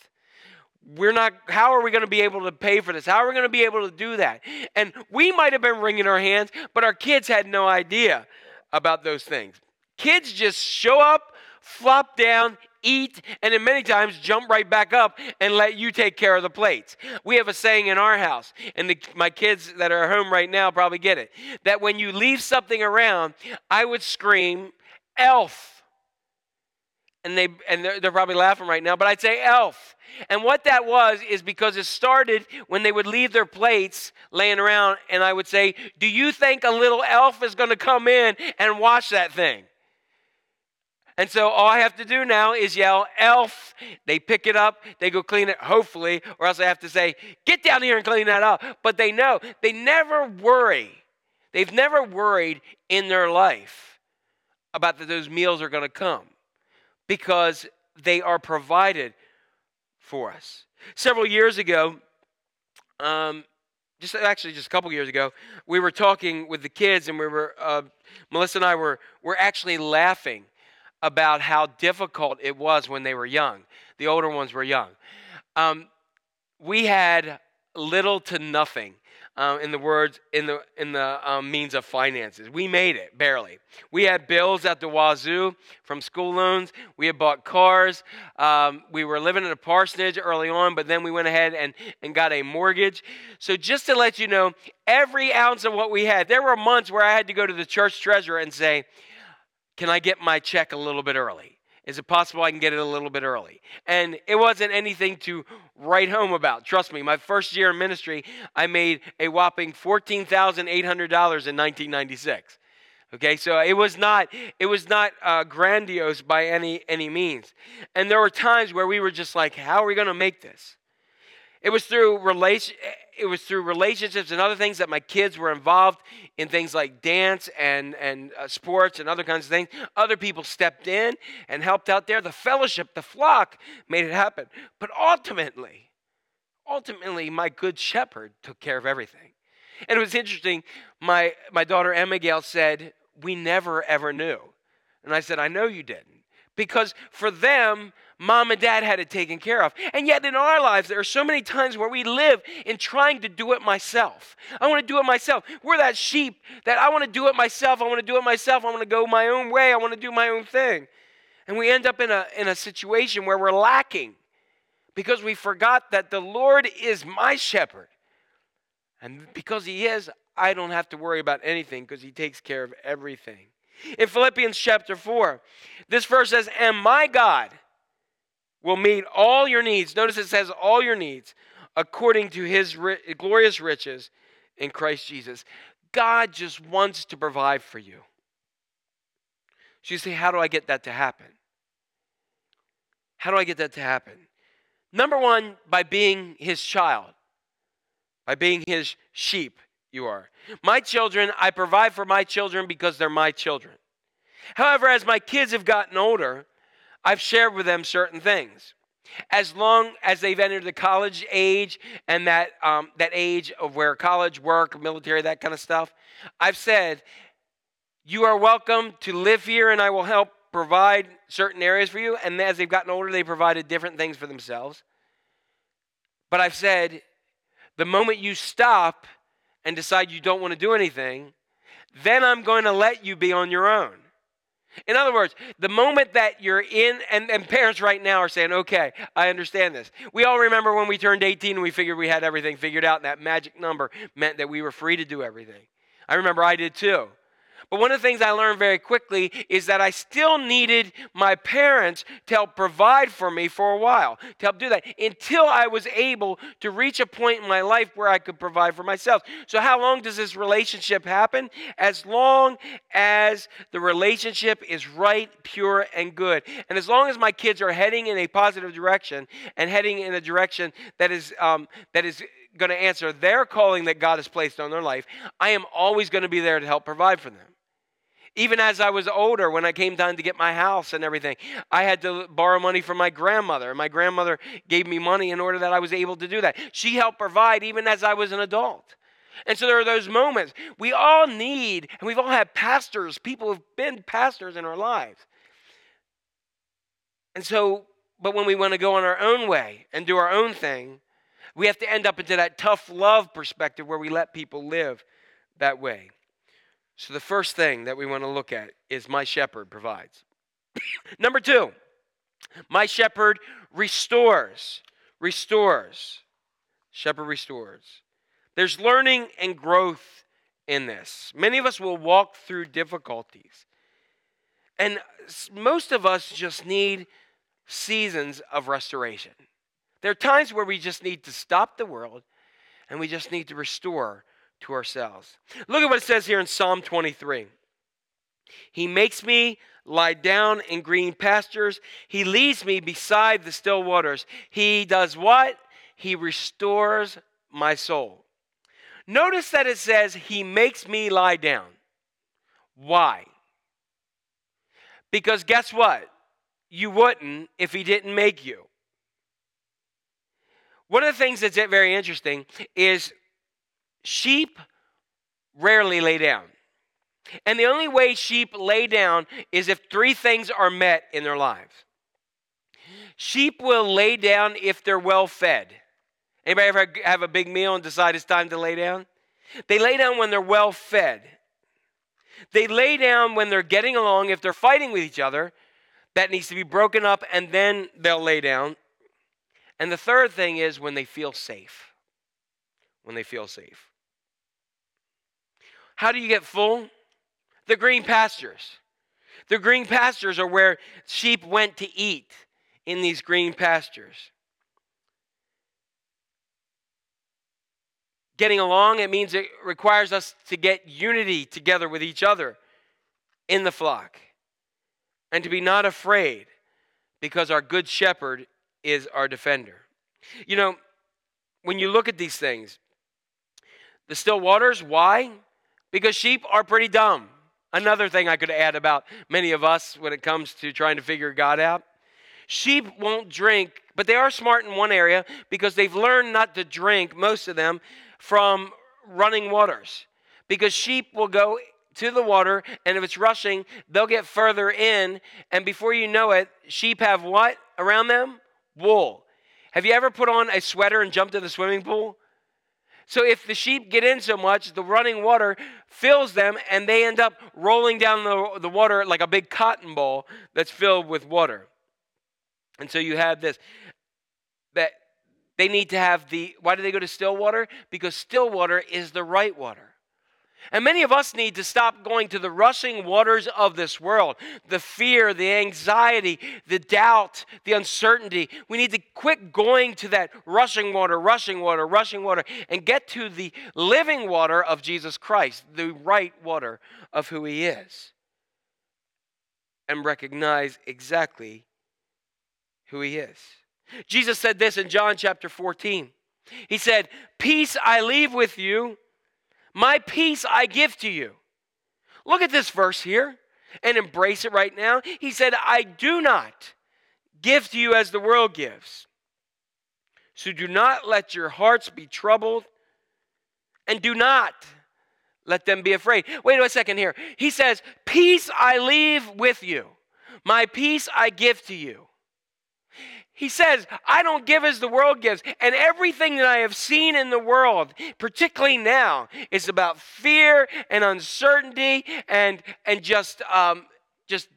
B: We're not, how are we going to be able to pay for this? How are we going to be able to do that? And we might have been wringing our hands, but our kids had no idea about those things. Kids just show up, flop down, eat, and then many times jump right back up and let you take care of the plates. We have a saying in our house, and the, my kids that are home right now probably get it that when you leave something around, I would scream, Elf. And, they, and they're, they're probably laughing right now, but I'd say elf. And what that was is because it started when they would leave their plates laying around, and I would say, Do you think a little elf is going to come in and wash that thing? And so all I have to do now is yell, elf. They pick it up, they go clean it, hopefully, or else I have to say, get down here and clean that up. But they know, they never worry. They've never worried in their life about that those meals are going to come because they are provided for us. Several years ago, um, just actually just a couple years ago, we were talking with the kids, and we were uh, Melissa and I were were actually laughing about how difficult it was when they were young. The older ones were young. Um, we had little to nothing um, in the words in the in the um, means of finances. We made it barely. We had bills at the wazoo from school loans. We had bought cars. Um, we were living in a parsonage early on, but then we went ahead and and got a mortgage. So just to let you know, every ounce of what we had, there were months where I had to go to the church treasurer and say, "Can I get my check a little bit early?" Is it possible I can get it a little bit early? And it wasn't anything to write home about. Trust me, my first year in ministry, I made a whopping $14,800 in 1996. Okay, so it was not it was not uh, grandiose by any any means, and there were times where we were just like, "How are we going to make this?" It was through relation it was through relationships and other things that my kids were involved in things like dance and and uh, sports and other kinds of things. Other people stepped in and helped out there. The fellowship, the flock made it happen. But ultimately, ultimately my good shepherd took care of everything. And it was interesting. My my daughter Emma said, "We never ever knew." And I said, "I know you didn't." Because for them, mom and dad had it taken care of. And yet in our lives, there are so many times where we live in trying to do it myself. I want to do it myself. We're that sheep that I want to do it myself. I want to do it myself. I want to go my own way. I want to do my own thing. And we end up in a, in a situation where we're lacking because we forgot that the Lord is my shepherd. And because He is, I don't have to worry about anything because He takes care of everything. In Philippians chapter 4, this verse says, And my God will meet all your needs. Notice it says all your needs according to his ri- glorious riches in Christ Jesus. God just wants to provide for you. So you say, How do I get that to happen? How do I get that to happen? Number one, by being his child, by being his sheep, you are. My children, I provide for my children because they're my children. However, as my kids have gotten older, I've shared with them certain things. As long as they've entered the college age and that, um, that age of where college, work, military, that kind of stuff, I've said, You are welcome to live here and I will help provide certain areas for you. And as they've gotten older, they provided different things for themselves. But I've said, The moment you stop and decide you don't want to do anything, then I'm going to let you be on your own. In other words, the moment that you're in, and, and parents right now are saying, okay, I understand this. We all remember when we turned 18 and we figured we had everything figured out, and that magic number meant that we were free to do everything. I remember I did too. But one of the things I learned very quickly is that I still needed my parents to help provide for me for a while, to help do that, until I was able to reach a point in my life where I could provide for myself. So, how long does this relationship happen? As long as the relationship is right, pure, and good. And as long as my kids are heading in a positive direction and heading in a direction that is, um, that is going to answer their calling that God has placed on their life, I am always going to be there to help provide for them. Even as I was older, when I came down to get my house and everything, I had to borrow money from my grandmother. And my grandmother gave me money in order that I was able to do that. She helped provide even as I was an adult. And so there are those moments. We all need, and we've all had pastors, people who've been pastors in our lives. And so, but when we want to go on our own way and do our own thing, we have to end up into that tough love perspective where we let people live that way. So, the first thing that we want to look at is my shepherd provides. Number two, my shepherd restores. Restores. Shepherd restores. There's learning and growth in this. Many of us will walk through difficulties. And most of us just need seasons of restoration. There are times where we just need to stop the world and we just need to restore to ourselves. Look at what it says here in Psalm 23. He makes me lie down in green pastures. He leads me beside the still waters. He does what? He restores my soul. Notice that it says, He makes me lie down. Why? Because guess what? You wouldn't if He didn't make you. One of the things that's very interesting is sheep rarely lay down. And the only way sheep lay down is if three things are met in their lives. Sheep will lay down if they're well fed. Anybody ever have a big meal and decide it's time to lay down? They lay down when they're well fed. They lay down when they're getting along. If they're fighting with each other, that needs to be broken up and then they'll lay down. And the third thing is when they feel safe. When they feel safe. How do you get full? The green pastures. The green pastures are where sheep went to eat in these green pastures. Getting along, it means it requires us to get unity together with each other in the flock and to be not afraid because our good shepherd is our defender. You know, when you look at these things, the still waters, why? Because sheep are pretty dumb. Another thing I could add about many of us when it comes to trying to figure God out. Sheep won't drink, but they are smart in one area because they've learned not to drink, most of them, from running waters. Because sheep will go to the water, and if it's rushing, they'll get further in, and before you know it, sheep have what around them? Wool. Have you ever put on a sweater and jumped in the swimming pool? So if the sheep get in so much, the running water fills them and they end up rolling down the, the water like a big cotton ball that's filled with water. And so you have this that they need to have the why do they go to still water? Because still water is the right water. And many of us need to stop going to the rushing waters of this world the fear, the anxiety, the doubt, the uncertainty. We need to quit going to that rushing water, rushing water, rushing water, and get to the living water of Jesus Christ, the right water of who He is, and recognize exactly who He is. Jesus said this in John chapter 14. He said, Peace I leave with you. My peace I give to you. Look at this verse here and embrace it right now. He said, I do not give to you as the world gives. So do not let your hearts be troubled and do not let them be afraid. Wait a second here. He says, Peace I leave with you, my peace I give to you. He says, I don't give as the world gives. And everything that I have seen in the world, particularly now, is about fear and uncertainty and, and just, um, just,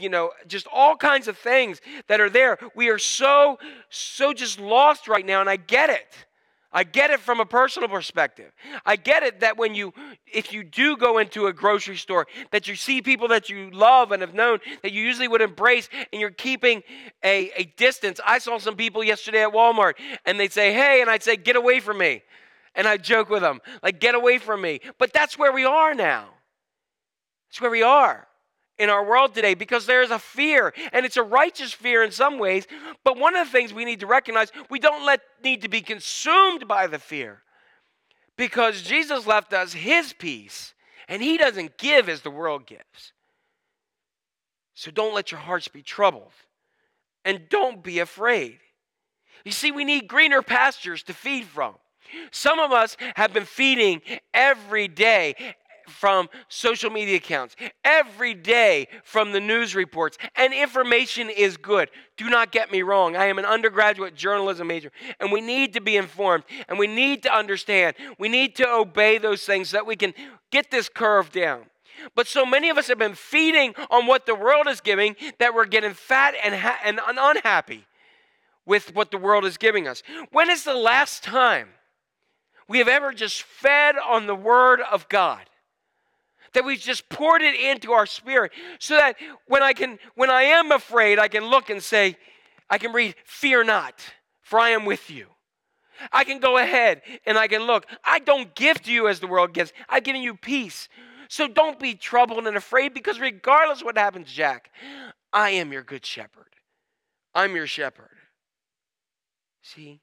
B: you know, just all kinds of things that are there. We are so, so just lost right now, and I get it. I get it from a personal perspective. I get it that when you, if you do go into a grocery store, that you see people that you love and have known that you usually would embrace and you're keeping a, a distance. I saw some people yesterday at Walmart and they'd say, hey, and I'd say, get away from me. And I'd joke with them, like, get away from me. But that's where we are now. That's where we are in our world today because there is a fear and it's a righteous fear in some ways but one of the things we need to recognize we don't let need to be consumed by the fear because jesus left us his peace and he doesn't give as the world gives. So don't let your hearts be troubled and don't be afraid. You see we need greener pastures to feed from. Some of us have been feeding every day from social media accounts, every day from the news reports, and information is good. Do not get me wrong. I am an undergraduate journalism major, and we need to be informed, and we need to understand. We need to obey those things so that we can get this curve down. But so many of us have been feeding on what the world is giving that we're getting fat and, ha- and unhappy with what the world is giving us. When is the last time we have ever just fed on the Word of God? That we've just poured it into our spirit so that when I can when I am afraid I can look and say I can read fear not for I am with you. I can go ahead and I can look. I don't give you as the world gives. I've given you peace. So don't be troubled and afraid because regardless what happens, Jack, I am your good shepherd. I'm your shepherd. See?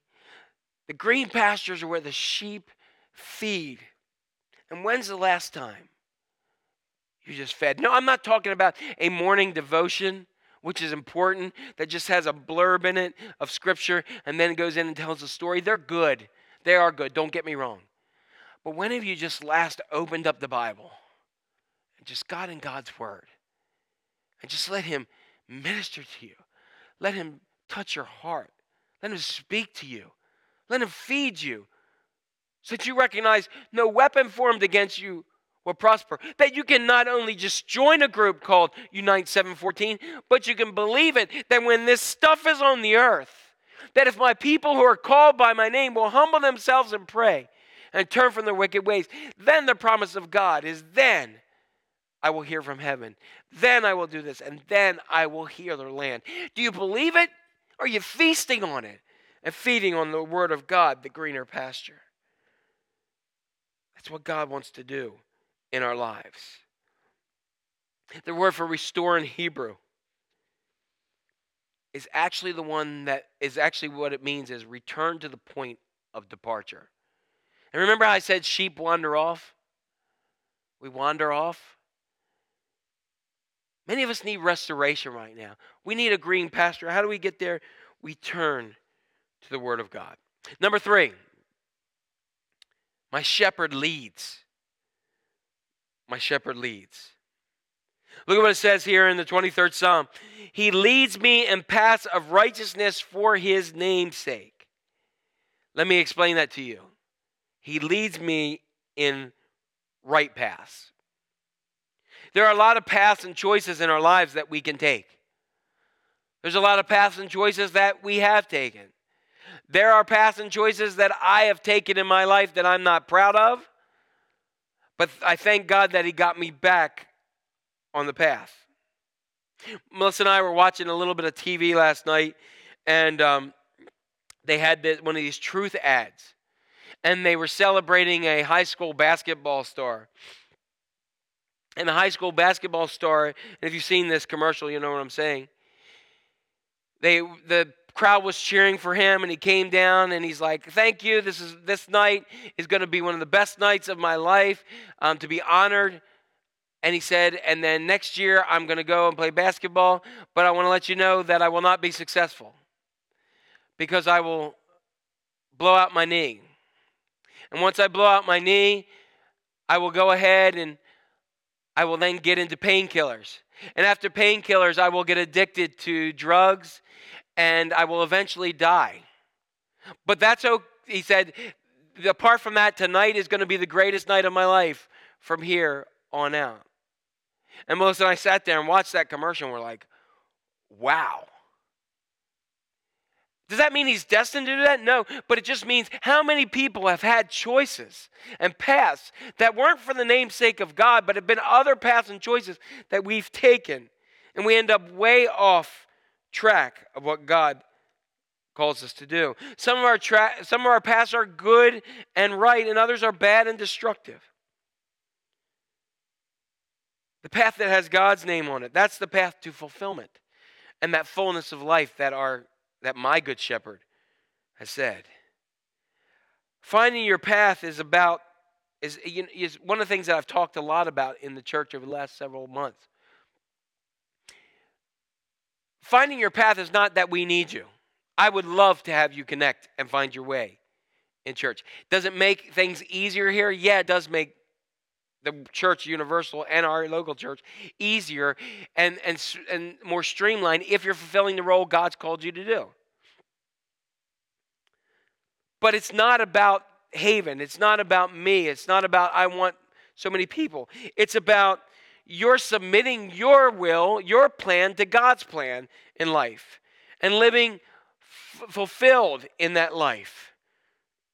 B: The green pastures are where the sheep feed. And when's the last time you just fed. No, I'm not talking about a morning devotion, which is important, that just has a blurb in it of scripture and then goes in and tells a story. They're good. They are good. Don't get me wrong. But when have you just last opened up the Bible and just got in God's word and just let Him minister to you? Let Him touch your heart. Let Him speak to you. Let Him feed you so that you recognize no weapon formed against you will prosper. That you can not only just join a group called Unite 714, but you can believe it that when this stuff is on the earth, that if my people who are called by my name will humble themselves and pray and turn from their wicked ways, then the promise of God is then I will hear from heaven. Then I will do this, and then I will heal their land. Do you believe it? Are you feasting on it and feeding on the word of God, the greener pasture? That's what God wants to do in our lives. The word for restore in Hebrew is actually the one that is actually what it means is return to the point of departure. And remember how I said sheep wander off? We wander off. Many of us need restoration right now. We need a green pasture. How do we get there? We turn to the Word of God. Number three, my shepherd leads my shepherd leads. Look at what it says here in the 23rd Psalm. He leads me in paths of righteousness for his name's sake. Let me explain that to you. He leads me in right paths. There are a lot of paths and choices in our lives that we can take. There's a lot of paths and choices that we have taken. There are paths and choices that I have taken in my life that I'm not proud of. But I thank God that He got me back on the path. Melissa and I were watching a little bit of TV last night, and um, they had this, one of these truth ads. And they were celebrating a high school basketball star. And the high school basketball star, and if you've seen this commercial, you know what I'm saying. They, the crowd was cheering for him and he came down and he's like thank you. This is this night is going to be one of the best nights of my life um, to be honored. And he said and then next year i'm going to go and play basketball but i want to let you know that i will not be successful because i will blow out my knee. And once i blow out my knee i will go ahead and i will then get into painkillers. And after painkillers i will get addicted to drugs and I will eventually die. But that's okay. He said, apart from that, tonight is going to be the greatest night of my life from here on out. And Melissa and I sat there and watched that commercial and we're like, wow. Does that mean he's destined to do that? No, but it just means how many people have had choices and paths that weren't for the namesake of God, but have been other paths and choices that we've taken. And we end up way off track of what God calls us to do. Some of our tra- some of our paths are good and right, and others are bad and destructive. The path that has God's name on it, that's the path to fulfillment and that fullness of life that our that my good shepherd has said. Finding your path is about is, is one of the things that I've talked a lot about in the church over the last several months. Finding your path is not that we need you. I would love to have you connect and find your way in church. Does it make things easier here? Yeah, it does make the church universal and our local church easier and, and, and more streamlined if you're fulfilling the role God's called you to do. But it's not about Haven. It's not about me. It's not about I want so many people. It's about you're submitting your will, your plan to God's plan in life and living f- fulfilled in that life.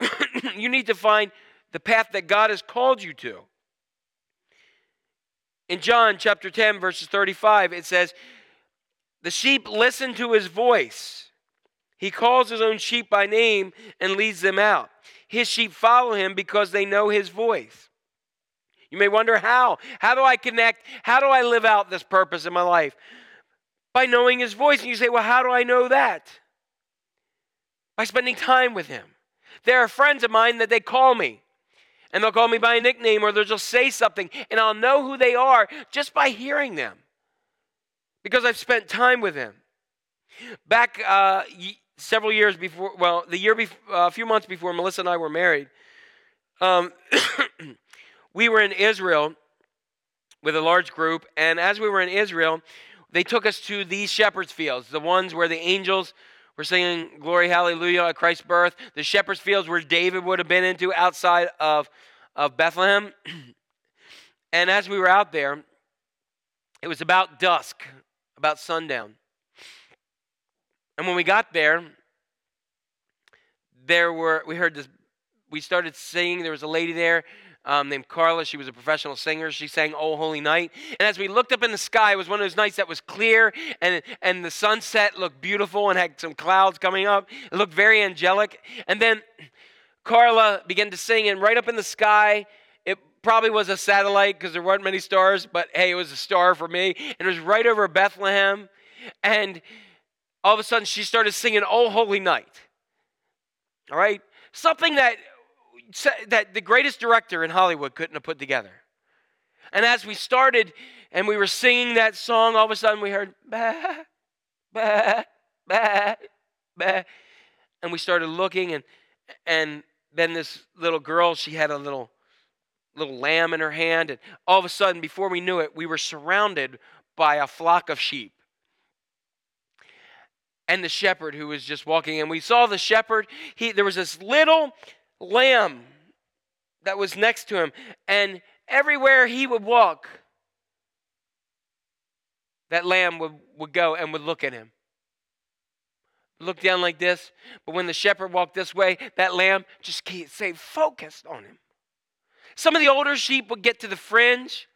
B: you need to find the path that God has called you to. In John chapter 10, verses 35, it says, The sheep listen to his voice. He calls his own sheep by name and leads them out. His sheep follow him because they know his voice. You may wonder how. How do I connect? How do I live out this purpose in my life? By knowing his voice. And you say, well, how do I know that? By spending time with him. There are friends of mine that they call me and they'll call me by a nickname or they'll just say something and I'll know who they are just by hearing them because I've spent time with them. Back uh, y- several years before, well, the year before, uh, a few months before Melissa and I were married, um, we were in Israel with a large group, and as we were in Israel, they took us to these shepherds' fields, the ones where the angels were singing Glory, Hallelujah at Christ's birth, the shepherds' fields where David would have been into outside of, of Bethlehem. and as we were out there, it was about dusk, about sundown. And when we got there, there were we heard this. We started singing. There was a lady there um, named Carla. She was a professional singer. She sang "Oh Holy Night." And as we looked up in the sky, it was one of those nights that was clear, and and the sunset looked beautiful and had some clouds coming up. It looked very angelic. And then Carla began to sing, and right up in the sky, it probably was a satellite because there weren't many stars, but hey, it was a star for me. And it was right over Bethlehem, and all of a sudden she started singing "Oh Holy Night." All right, something that that the greatest director in Hollywood couldn't have put together. And as we started and we were singing that song, all of a sudden we heard bah, bah, bah, bah, and we started looking and and then this little girl, she had a little little lamb in her hand, and all of a sudden, before we knew it, we were surrounded by a flock of sheep and the shepherd who was just walking and we saw the shepherd he there was this little lamb that was next to him and everywhere he would walk that lamb would, would go and would look at him. Look down like this but when the shepherd walked this way that lamb just can't stay focused on him. Some of the older sheep would get to the fringe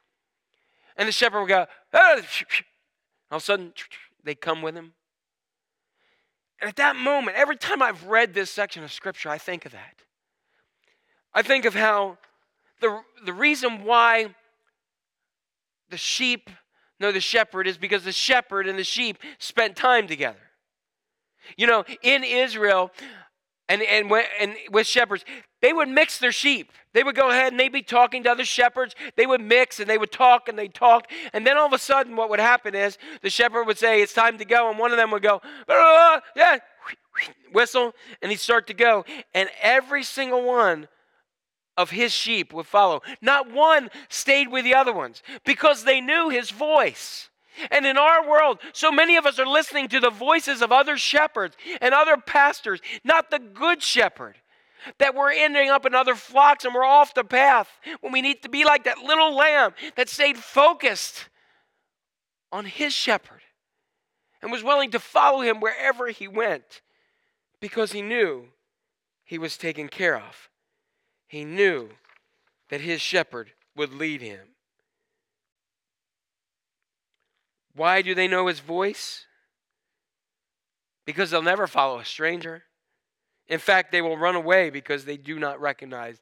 B: and the shepherd would go oh, all of a sudden they come with him. And at that moment, every time I've read this section of scripture, I think of that. I think of how the, the reason why the sheep know the shepherd is because the shepherd and the sheep spent time together. You know, in Israel and, and, and with shepherds, they would mix their sheep. They would go ahead and they'd be talking to other shepherds. They would mix and they would talk and they'd talk. And then all of a sudden, what would happen is the shepherd would say, It's time to go. And one of them would go, Yeah, whistle, and he'd start to go. And every single one of his sheep would follow. Not one stayed with the other ones because they knew his voice. And in our world, so many of us are listening to the voices of other shepherds and other pastors, not the good shepherd. That we're ending up in other flocks and we're off the path when we need to be like that little lamb that stayed focused on his shepherd and was willing to follow him wherever he went Because he knew he was taken care of. He knew that his shepherd would lead him. Why do they know his voice? Because they'll never follow a stranger. In fact, they will run away because they do not recognize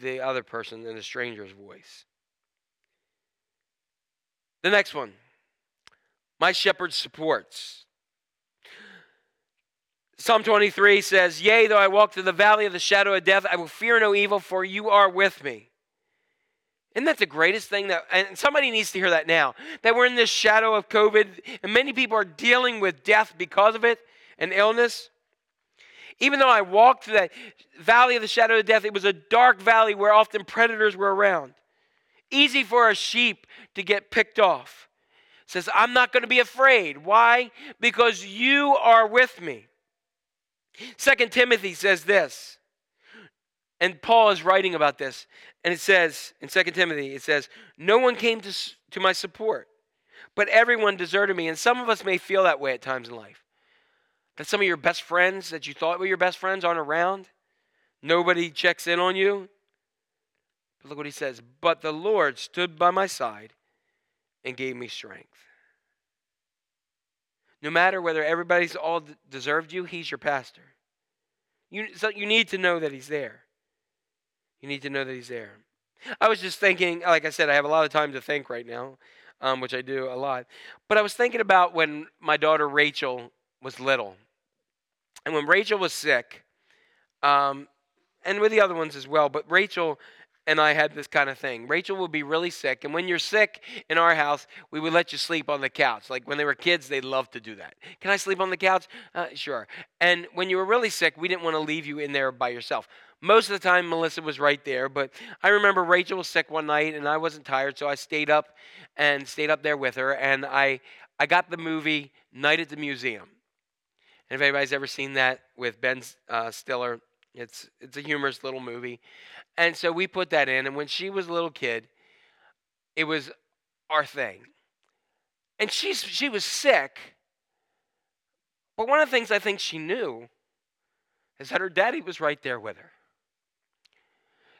B: the other person and the stranger's voice. The next one my shepherd supports. Psalm 23 says, Yea, though I walk through the valley of the shadow of death, I will fear no evil, for you are with me. Isn't that the greatest thing that, and somebody needs to hear that now, that we're in this shadow of COVID, and many people are dealing with death because of it and illness? Even though I walked through that valley of the shadow of death, it was a dark valley where often predators were around. Easy for a sheep to get picked off. It says, I'm not going to be afraid. Why? Because you are with me. Second Timothy says this, and Paul is writing about this, and it says in Second Timothy, it says, No one came to, to my support, but everyone deserted me. And some of us may feel that way at times in life. That some of your best friends that you thought were your best friends aren't around. Nobody checks in on you. But look what he says. But the Lord stood by my side and gave me strength. No matter whether everybody's all deserved you, he's your pastor. You, so you need to know that he's there. You need to know that he's there. I was just thinking, like I said, I have a lot of time to think right now, um, which I do a lot. But I was thinking about when my daughter Rachel was little. And when Rachel was sick, um, and with the other ones as well, but Rachel and I had this kind of thing. Rachel would be really sick, and when you're sick in our house, we would let you sleep on the couch. Like when they were kids, they loved to do that. Can I sleep on the couch? Uh, sure. And when you were really sick, we didn't want to leave you in there by yourself. Most of the time, Melissa was right there, but I remember Rachel was sick one night, and I wasn't tired, so I stayed up and stayed up there with her, and I I got the movie Night at the Museum. And if anybody's ever seen that with Ben uh, Stiller, it's it's a humorous little movie. And so we put that in. And when she was a little kid, it was our thing. And she's, she was sick. But one of the things I think she knew is that her daddy was right there with her.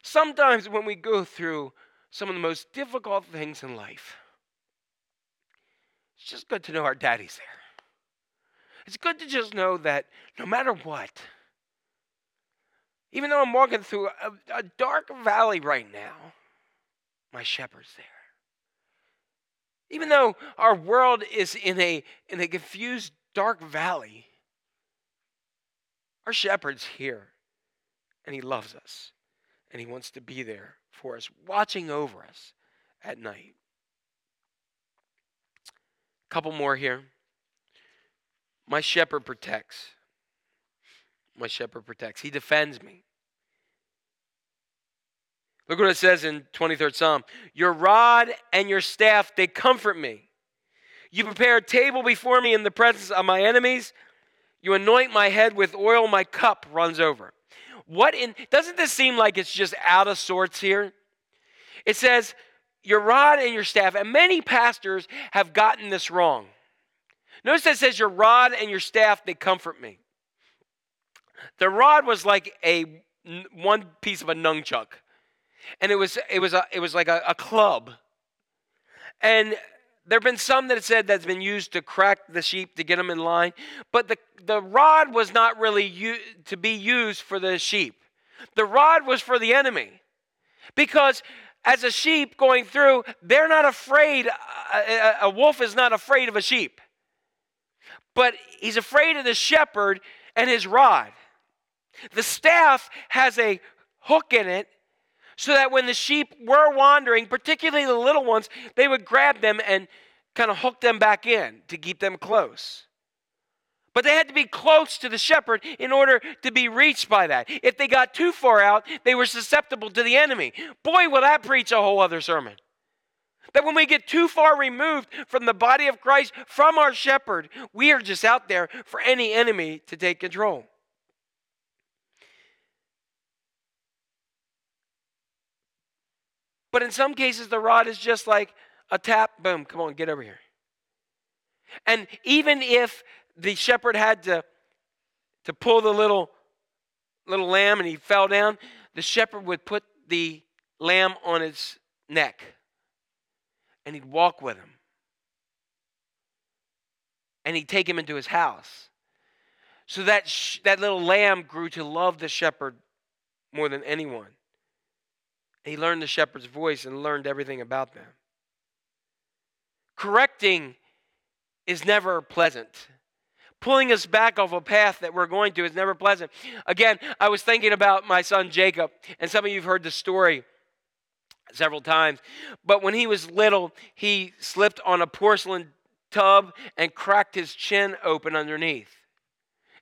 B: Sometimes when we go through some of the most difficult things in life, it's just good to know our daddy's there. It's good to just know that no matter what, even though I'm walking through a, a dark valley right now, my shepherd's there. Even though our world is in a, in a confused, dark valley, our shepherd's here and he loves us and he wants to be there for us, watching over us at night. A couple more here. My shepherd protects. My shepherd protects. He defends me. Look what it says in 23rd Psalm Your rod and your staff, they comfort me. You prepare a table before me in the presence of my enemies. You anoint my head with oil, my cup runs over. What in doesn't this seem like it's just out of sorts here? It says, Your rod and your staff, and many pastors have gotten this wrong. Notice that says, Your rod and your staff, they comfort me. The rod was like a one piece of a nunchuck and it was it was a, it was like a, a club. And there have been some that said that's been used to crack the sheep to get them in line, but the the rod was not really u- to be used for the sheep. The rod was for the enemy, because as a sheep going through, they're not afraid. A, a wolf is not afraid of a sheep, but he's afraid of the shepherd and his rod. The staff has a hook in it so that when the sheep were wandering, particularly the little ones, they would grab them and kind of hook them back in to keep them close. But they had to be close to the shepherd in order to be reached by that. If they got too far out, they were susceptible to the enemy. Boy, will that preach a whole other sermon. That when we get too far removed from the body of Christ, from our shepherd, we are just out there for any enemy to take control. But in some cases, the rod is just like a tap, boom, come on, get over here. And even if the shepherd had to to pull the little little lamb and he fell down, the shepherd would put the lamb on his neck and he'd walk with him. And he'd take him into his house. So that, sh- that little lamb grew to love the shepherd more than anyone. He learned the shepherd's voice and learned everything about them. Correcting is never pleasant. Pulling us back off a path that we're going to is never pleasant. Again, I was thinking about my son Jacob, and some of you have heard the story several times. But when he was little, he slipped on a porcelain tub and cracked his chin open underneath.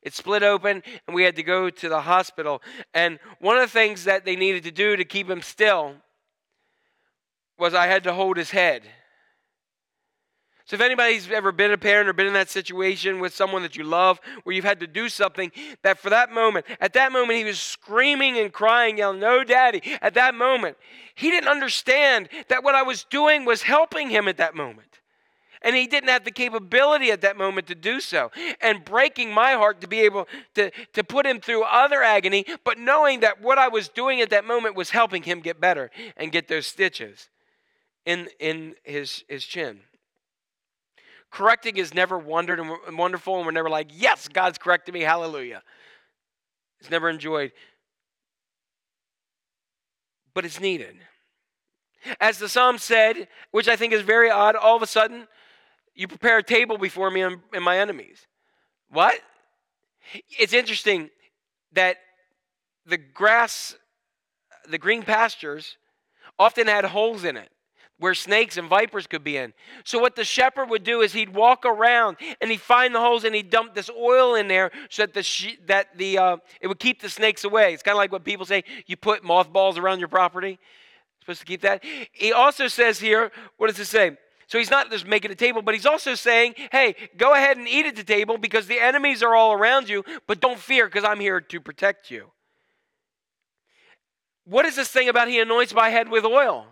B: It split open, and we had to go to the hospital. And one of the things that they needed to do to keep him still was I had to hold his head. So, if anybody's ever been a parent or been in that situation with someone that you love where you've had to do something, that for that moment, at that moment, he was screaming and crying, yelling, No, daddy. At that moment, he didn't understand that what I was doing was helping him at that moment. And he didn't have the capability at that moment to do so. And breaking my heart to be able to, to put him through other agony, but knowing that what I was doing at that moment was helping him get better and get those stitches in, in his, his chin. Correcting is never wondered and wonderful, and we're never like, yes, God's correcting me, hallelujah. It's never enjoyed, but it's needed. As the psalm said, which I think is very odd, all of a sudden, you prepare a table before me and, my enemies. What? It's interesting that the grass, the green pastures, often had holes in it where snakes and vipers could be in. So what the shepherd would do is he'd walk around and he'd find the holes and he'd dump this oil in there so that the that the uh, it would keep the snakes away. It's kind of like what people say: you put mothballs around your property. Supposed to keep that. He also says here, what does it say? So he's not just making a table, but he's also saying, hey, go ahead and eat at the table because the enemies are all around you, but don't fear because I'm here to protect you. What is this thing about he anoints my head with oil?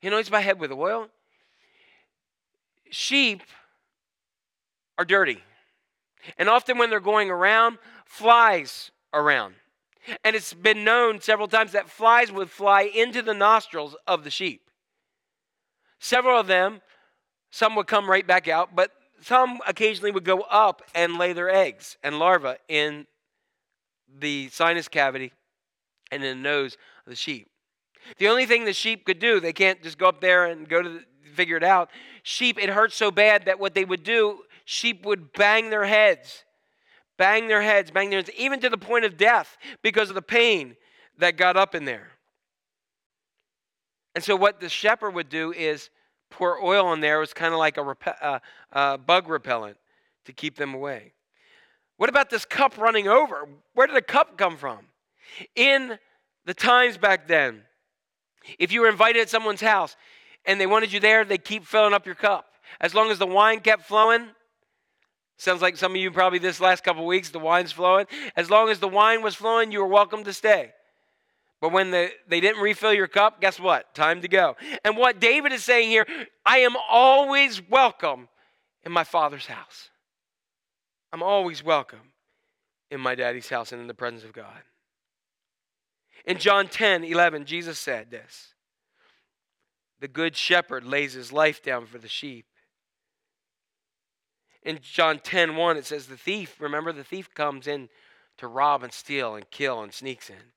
B: He anoints my head with oil. Sheep are dirty. And often when they're going around, flies around. And it's been known several times that flies would fly into the nostrils of the sheep. Several of them, some would come right back out, but some occasionally would go up and lay their eggs and larvae in the sinus cavity and in the nose of the sheep. The only thing the sheep could do, they can't just go up there and go to the, figure it out. Sheep, it hurts so bad that what they would do, sheep would bang their heads, bang their heads, bang their heads, even to the point of death because of the pain that got up in there. And so, what the shepherd would do is pour oil in there. It was kind of like a rep- uh, uh, bug repellent to keep them away. What about this cup running over? Where did the cup come from? In the times back then, if you were invited at someone's house and they wanted you there, they'd keep filling up your cup. As long as the wine kept flowing, sounds like some of you probably this last couple weeks, the wine's flowing. As long as the wine was flowing, you were welcome to stay. But when the, they didn't refill your cup, guess what? Time to go. And what David is saying here, I am always welcome in my father's house. I'm always welcome in my daddy's house and in the presence of God. In John 10 11, Jesus said this The good shepherd lays his life down for the sheep. In John 10 1, it says, The thief, remember, the thief comes in to rob and steal and kill and sneaks in.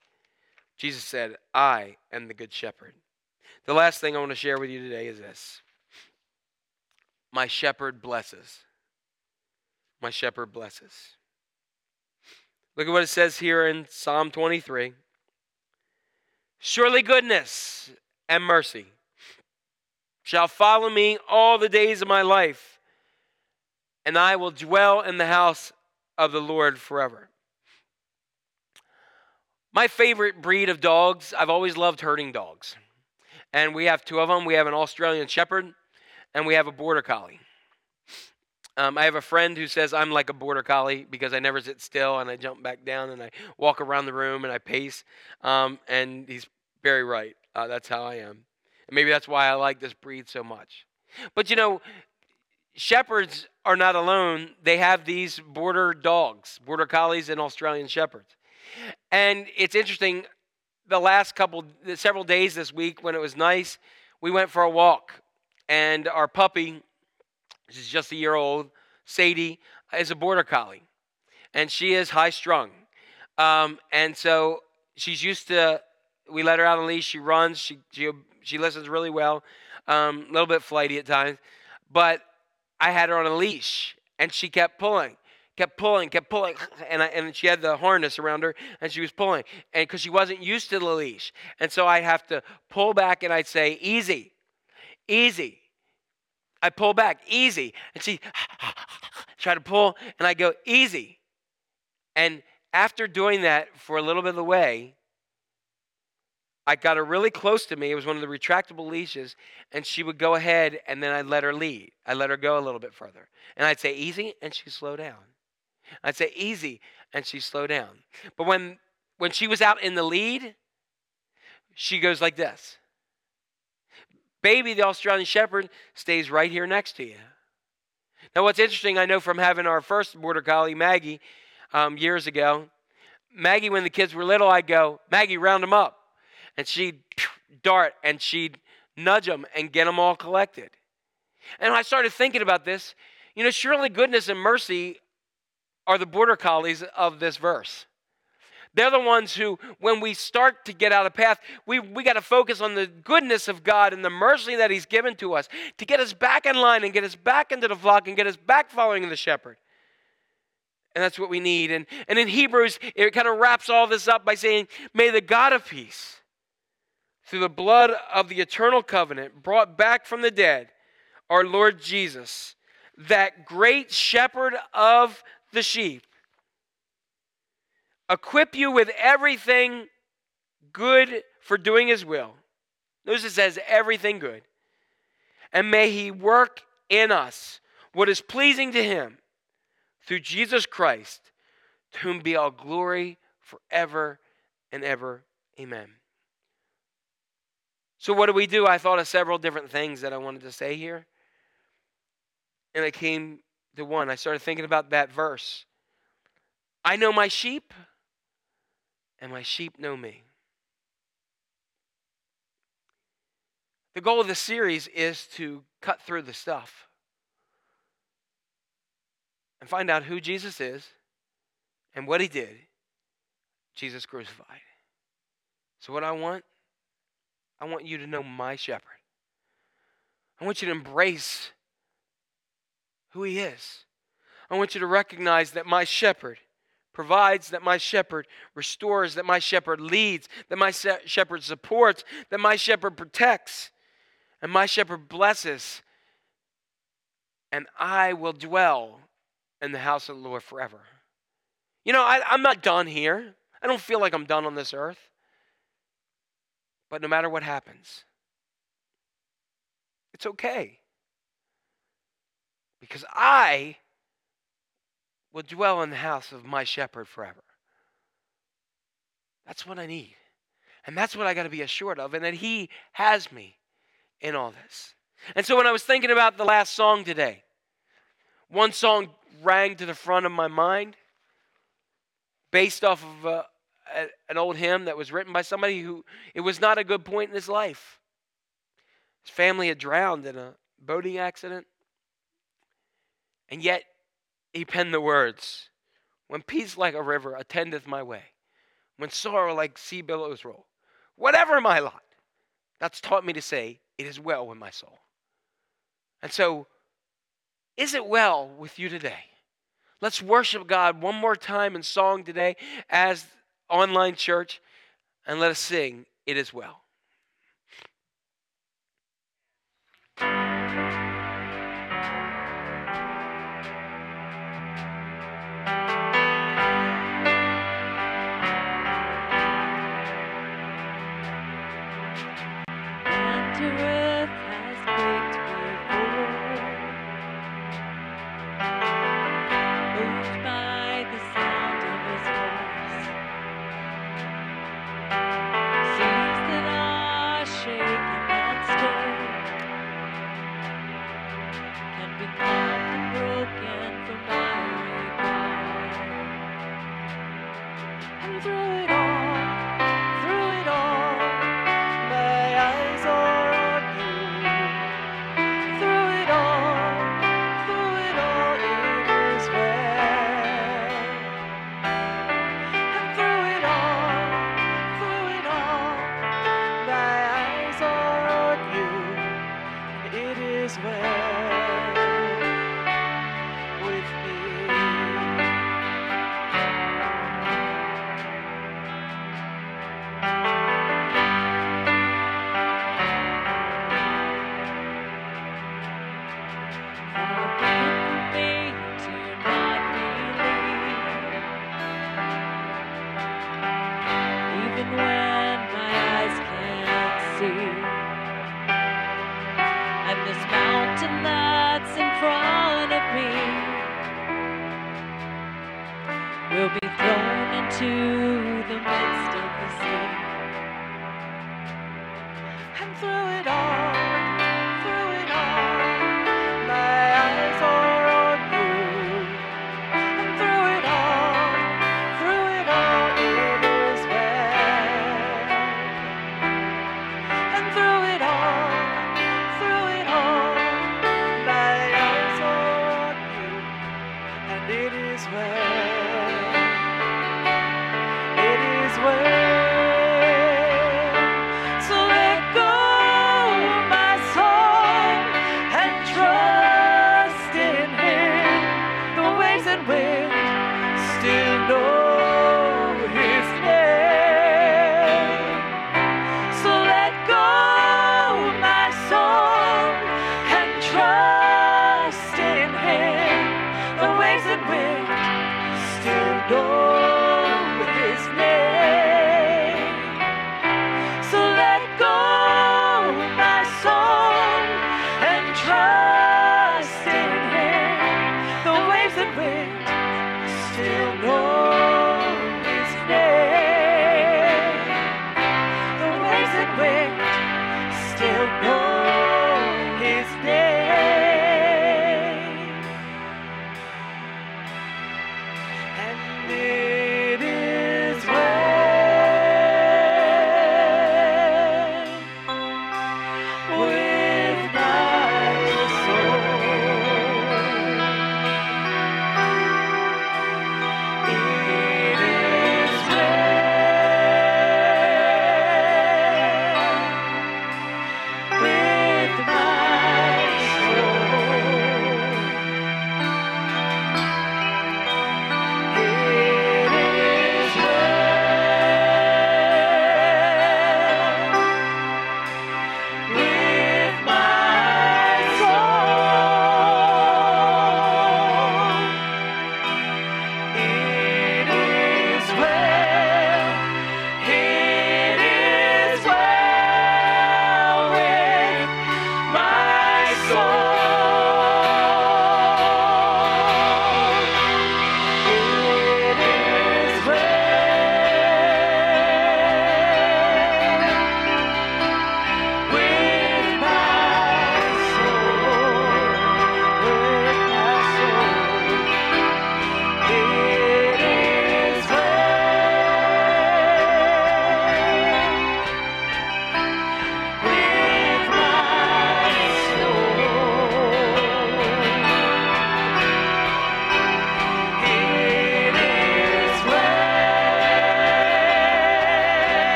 B: Jesus said, I am the good shepherd. The last thing I want to share with you today is this My shepherd blesses. My shepherd blesses. Look at what it says here in Psalm 23. Surely goodness and mercy shall follow me all the days of my life, and I will dwell in the house of the Lord forever. My favorite breed of dogs, I've always loved herding dogs. And we have two of them. We have an Australian Shepherd and we have a Border Collie. Um, I have a friend who says I'm like a Border Collie because I never sit still and I jump back down and I walk around the room and I pace. Um, and he's very right. Uh, that's how I am. And maybe that's why I like this breed so much. But you know, shepherds are not alone. They have these border dogs, border collies, and Australian shepherds. And it's interesting. The last couple, several days this week, when it was nice, we went for a walk, and our puppy, she's just a year old, Sadie, is a border collie, and she is high strung, um, and so she's used to. We let her out on leash. She runs. She she she listens really well. Um, a little bit flighty at times, but I had her on a leash, and she kept pulling, kept pulling, kept pulling, and I, and she had the harness around her, and she was pulling, and because she wasn't used to the leash, and so I'd have to pull back, and I'd say, "Easy, easy." I pull back, easy, and she try to pull, and I go, "Easy," and after doing that for a little bit of the way, I got her really close to me. It was one of the retractable leashes, and she would go ahead, and then I'd let her lead. I let her go a little bit further, and I'd say easy, and she'd slow down. I'd say easy, and she'd slow down. But when when she was out in the lead, she goes like this. Baby, the Australian Shepherd, stays right here next to you. Now, what's interesting, I know from having our first border collie, Maggie, um, years ago, Maggie, when the kids were little, I'd go, Maggie, round them up and she'd dart and she'd nudge them and get them all collected. And I started thinking about this. You know, surely goodness and mercy are the border collies of this verse. They're the ones who, when we start to get out of path, we, we got to focus on the goodness of God and the mercy that He's given to us to get us back in line and get us back into the flock and get us back following the shepherd. And that's what we need. And, and in Hebrews, it kind of wraps all this up by saying, May the God of peace, through the blood of the eternal covenant, brought back from the dead, our Lord Jesus, that great shepherd of the sheep, equip you with everything good for doing his will. Notice it says everything good. And may he work in us what is pleasing to him through Jesus Christ, to whom be all glory forever and ever. Amen. So, what do we do? I thought of several different things that I wanted to say here. And I came to one. I started thinking about that verse I know my sheep, and my sheep know me. The goal of the series is to cut through the stuff and find out who Jesus is and what he did. Jesus crucified. So, what I want, I want you to know my shepherd. I want you to embrace who he is. I want you to recognize that my shepherd provides, that my shepherd restores, that my shepherd leads, that my shepherd supports, that my shepherd protects, and my shepherd blesses. And I will dwell in the house of the Lord forever. You know, I, I'm not done here. I don't feel like I'm done on this earth. But no matter what happens, it's okay. Because I will dwell in the house of my shepherd forever. That's what I need. And that's what I got to be assured of, and that He has me in all this. And so when I was thinking about the last song today, one song rang to the front of my mind based off of uh, a, an old hymn that was written by somebody who it was not a good point in his life. His family had drowned in a boating accident. And yet he penned the words When peace like a river attendeth my way, when sorrow like sea billows roll, whatever my lot, that's taught me to say, It is well with my soul. And so, is it well with you today? Let's worship God one more time in song today as online church, and let us sing, It is Well.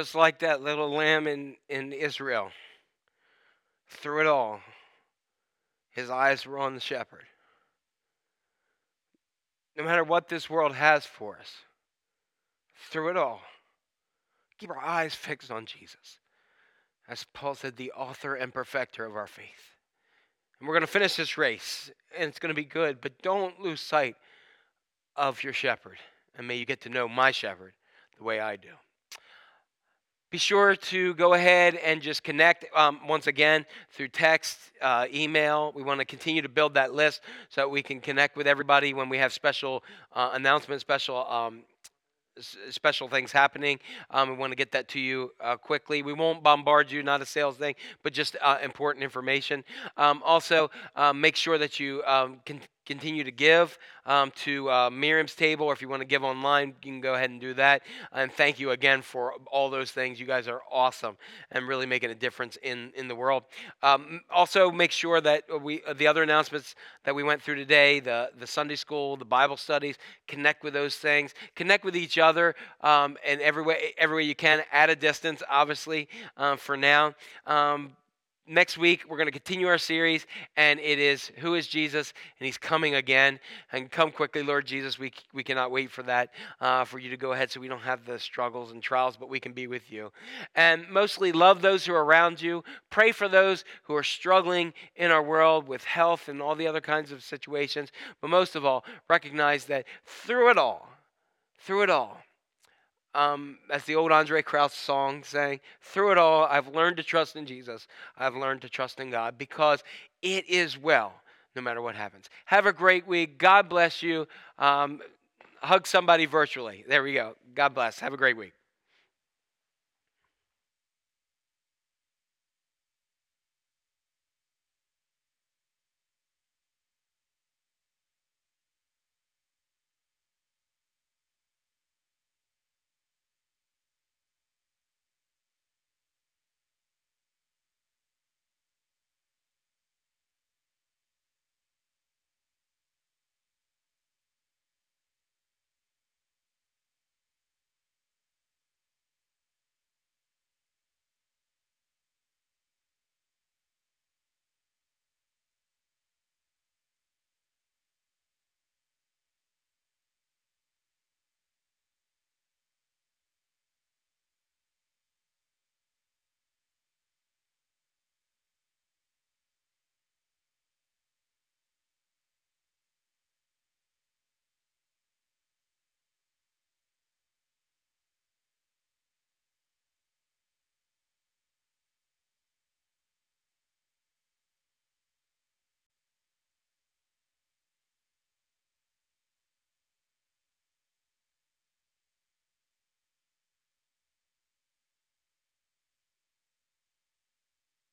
B: Just like that little lamb in, in Israel. Through it all, his eyes were on the shepherd. No matter what this world has for us, through it all, keep our eyes fixed on Jesus. As Paul said, the author and perfecter of our faith. And we're going to finish this race, and it's going to be good, but don't lose sight of your shepherd. And may you get to know my shepherd the way I do. Be sure to go ahead and just connect um, once again through text, uh, email. We want to continue to build that list so that we can connect with everybody when we have special uh, announcements, special um, special things happening. Um, we want to get that to you uh, quickly. We won't bombard you, not a sales thing, but just uh, important information. Um, also, um, make sure that you um, can continue to give um, to uh, Miriam's table, or if you want to give online, you can go ahead and do that. And thank you again for all those things. You guys are awesome and really making a difference in, in the world. Um, also, make sure that we uh, the other announcements that we went through today, the the Sunday school, the Bible studies, connect with those things, connect with each other, um, and every way every way you can at a distance, obviously um, for now. Next week we're going to continue our series and it is who is jesus? And he's coming again. And come quickly lord jesus we, we cannot wait for that uh, for you to go ahead so we don't have the struggles and trials but we can be with you. And mostly love those who are around you. Pray for those who are struggling in our world with health and all the other kinds of situations. But most of all recognize that through it all through it all um, as the old Andraé Crouch song saying, through it all, I've learned to trust in Jesus. I've learned to trust in God because it is well, no matter what happens. Have a great week. God bless you. Um, hug somebody virtually. There we go. God bless. Have a great week.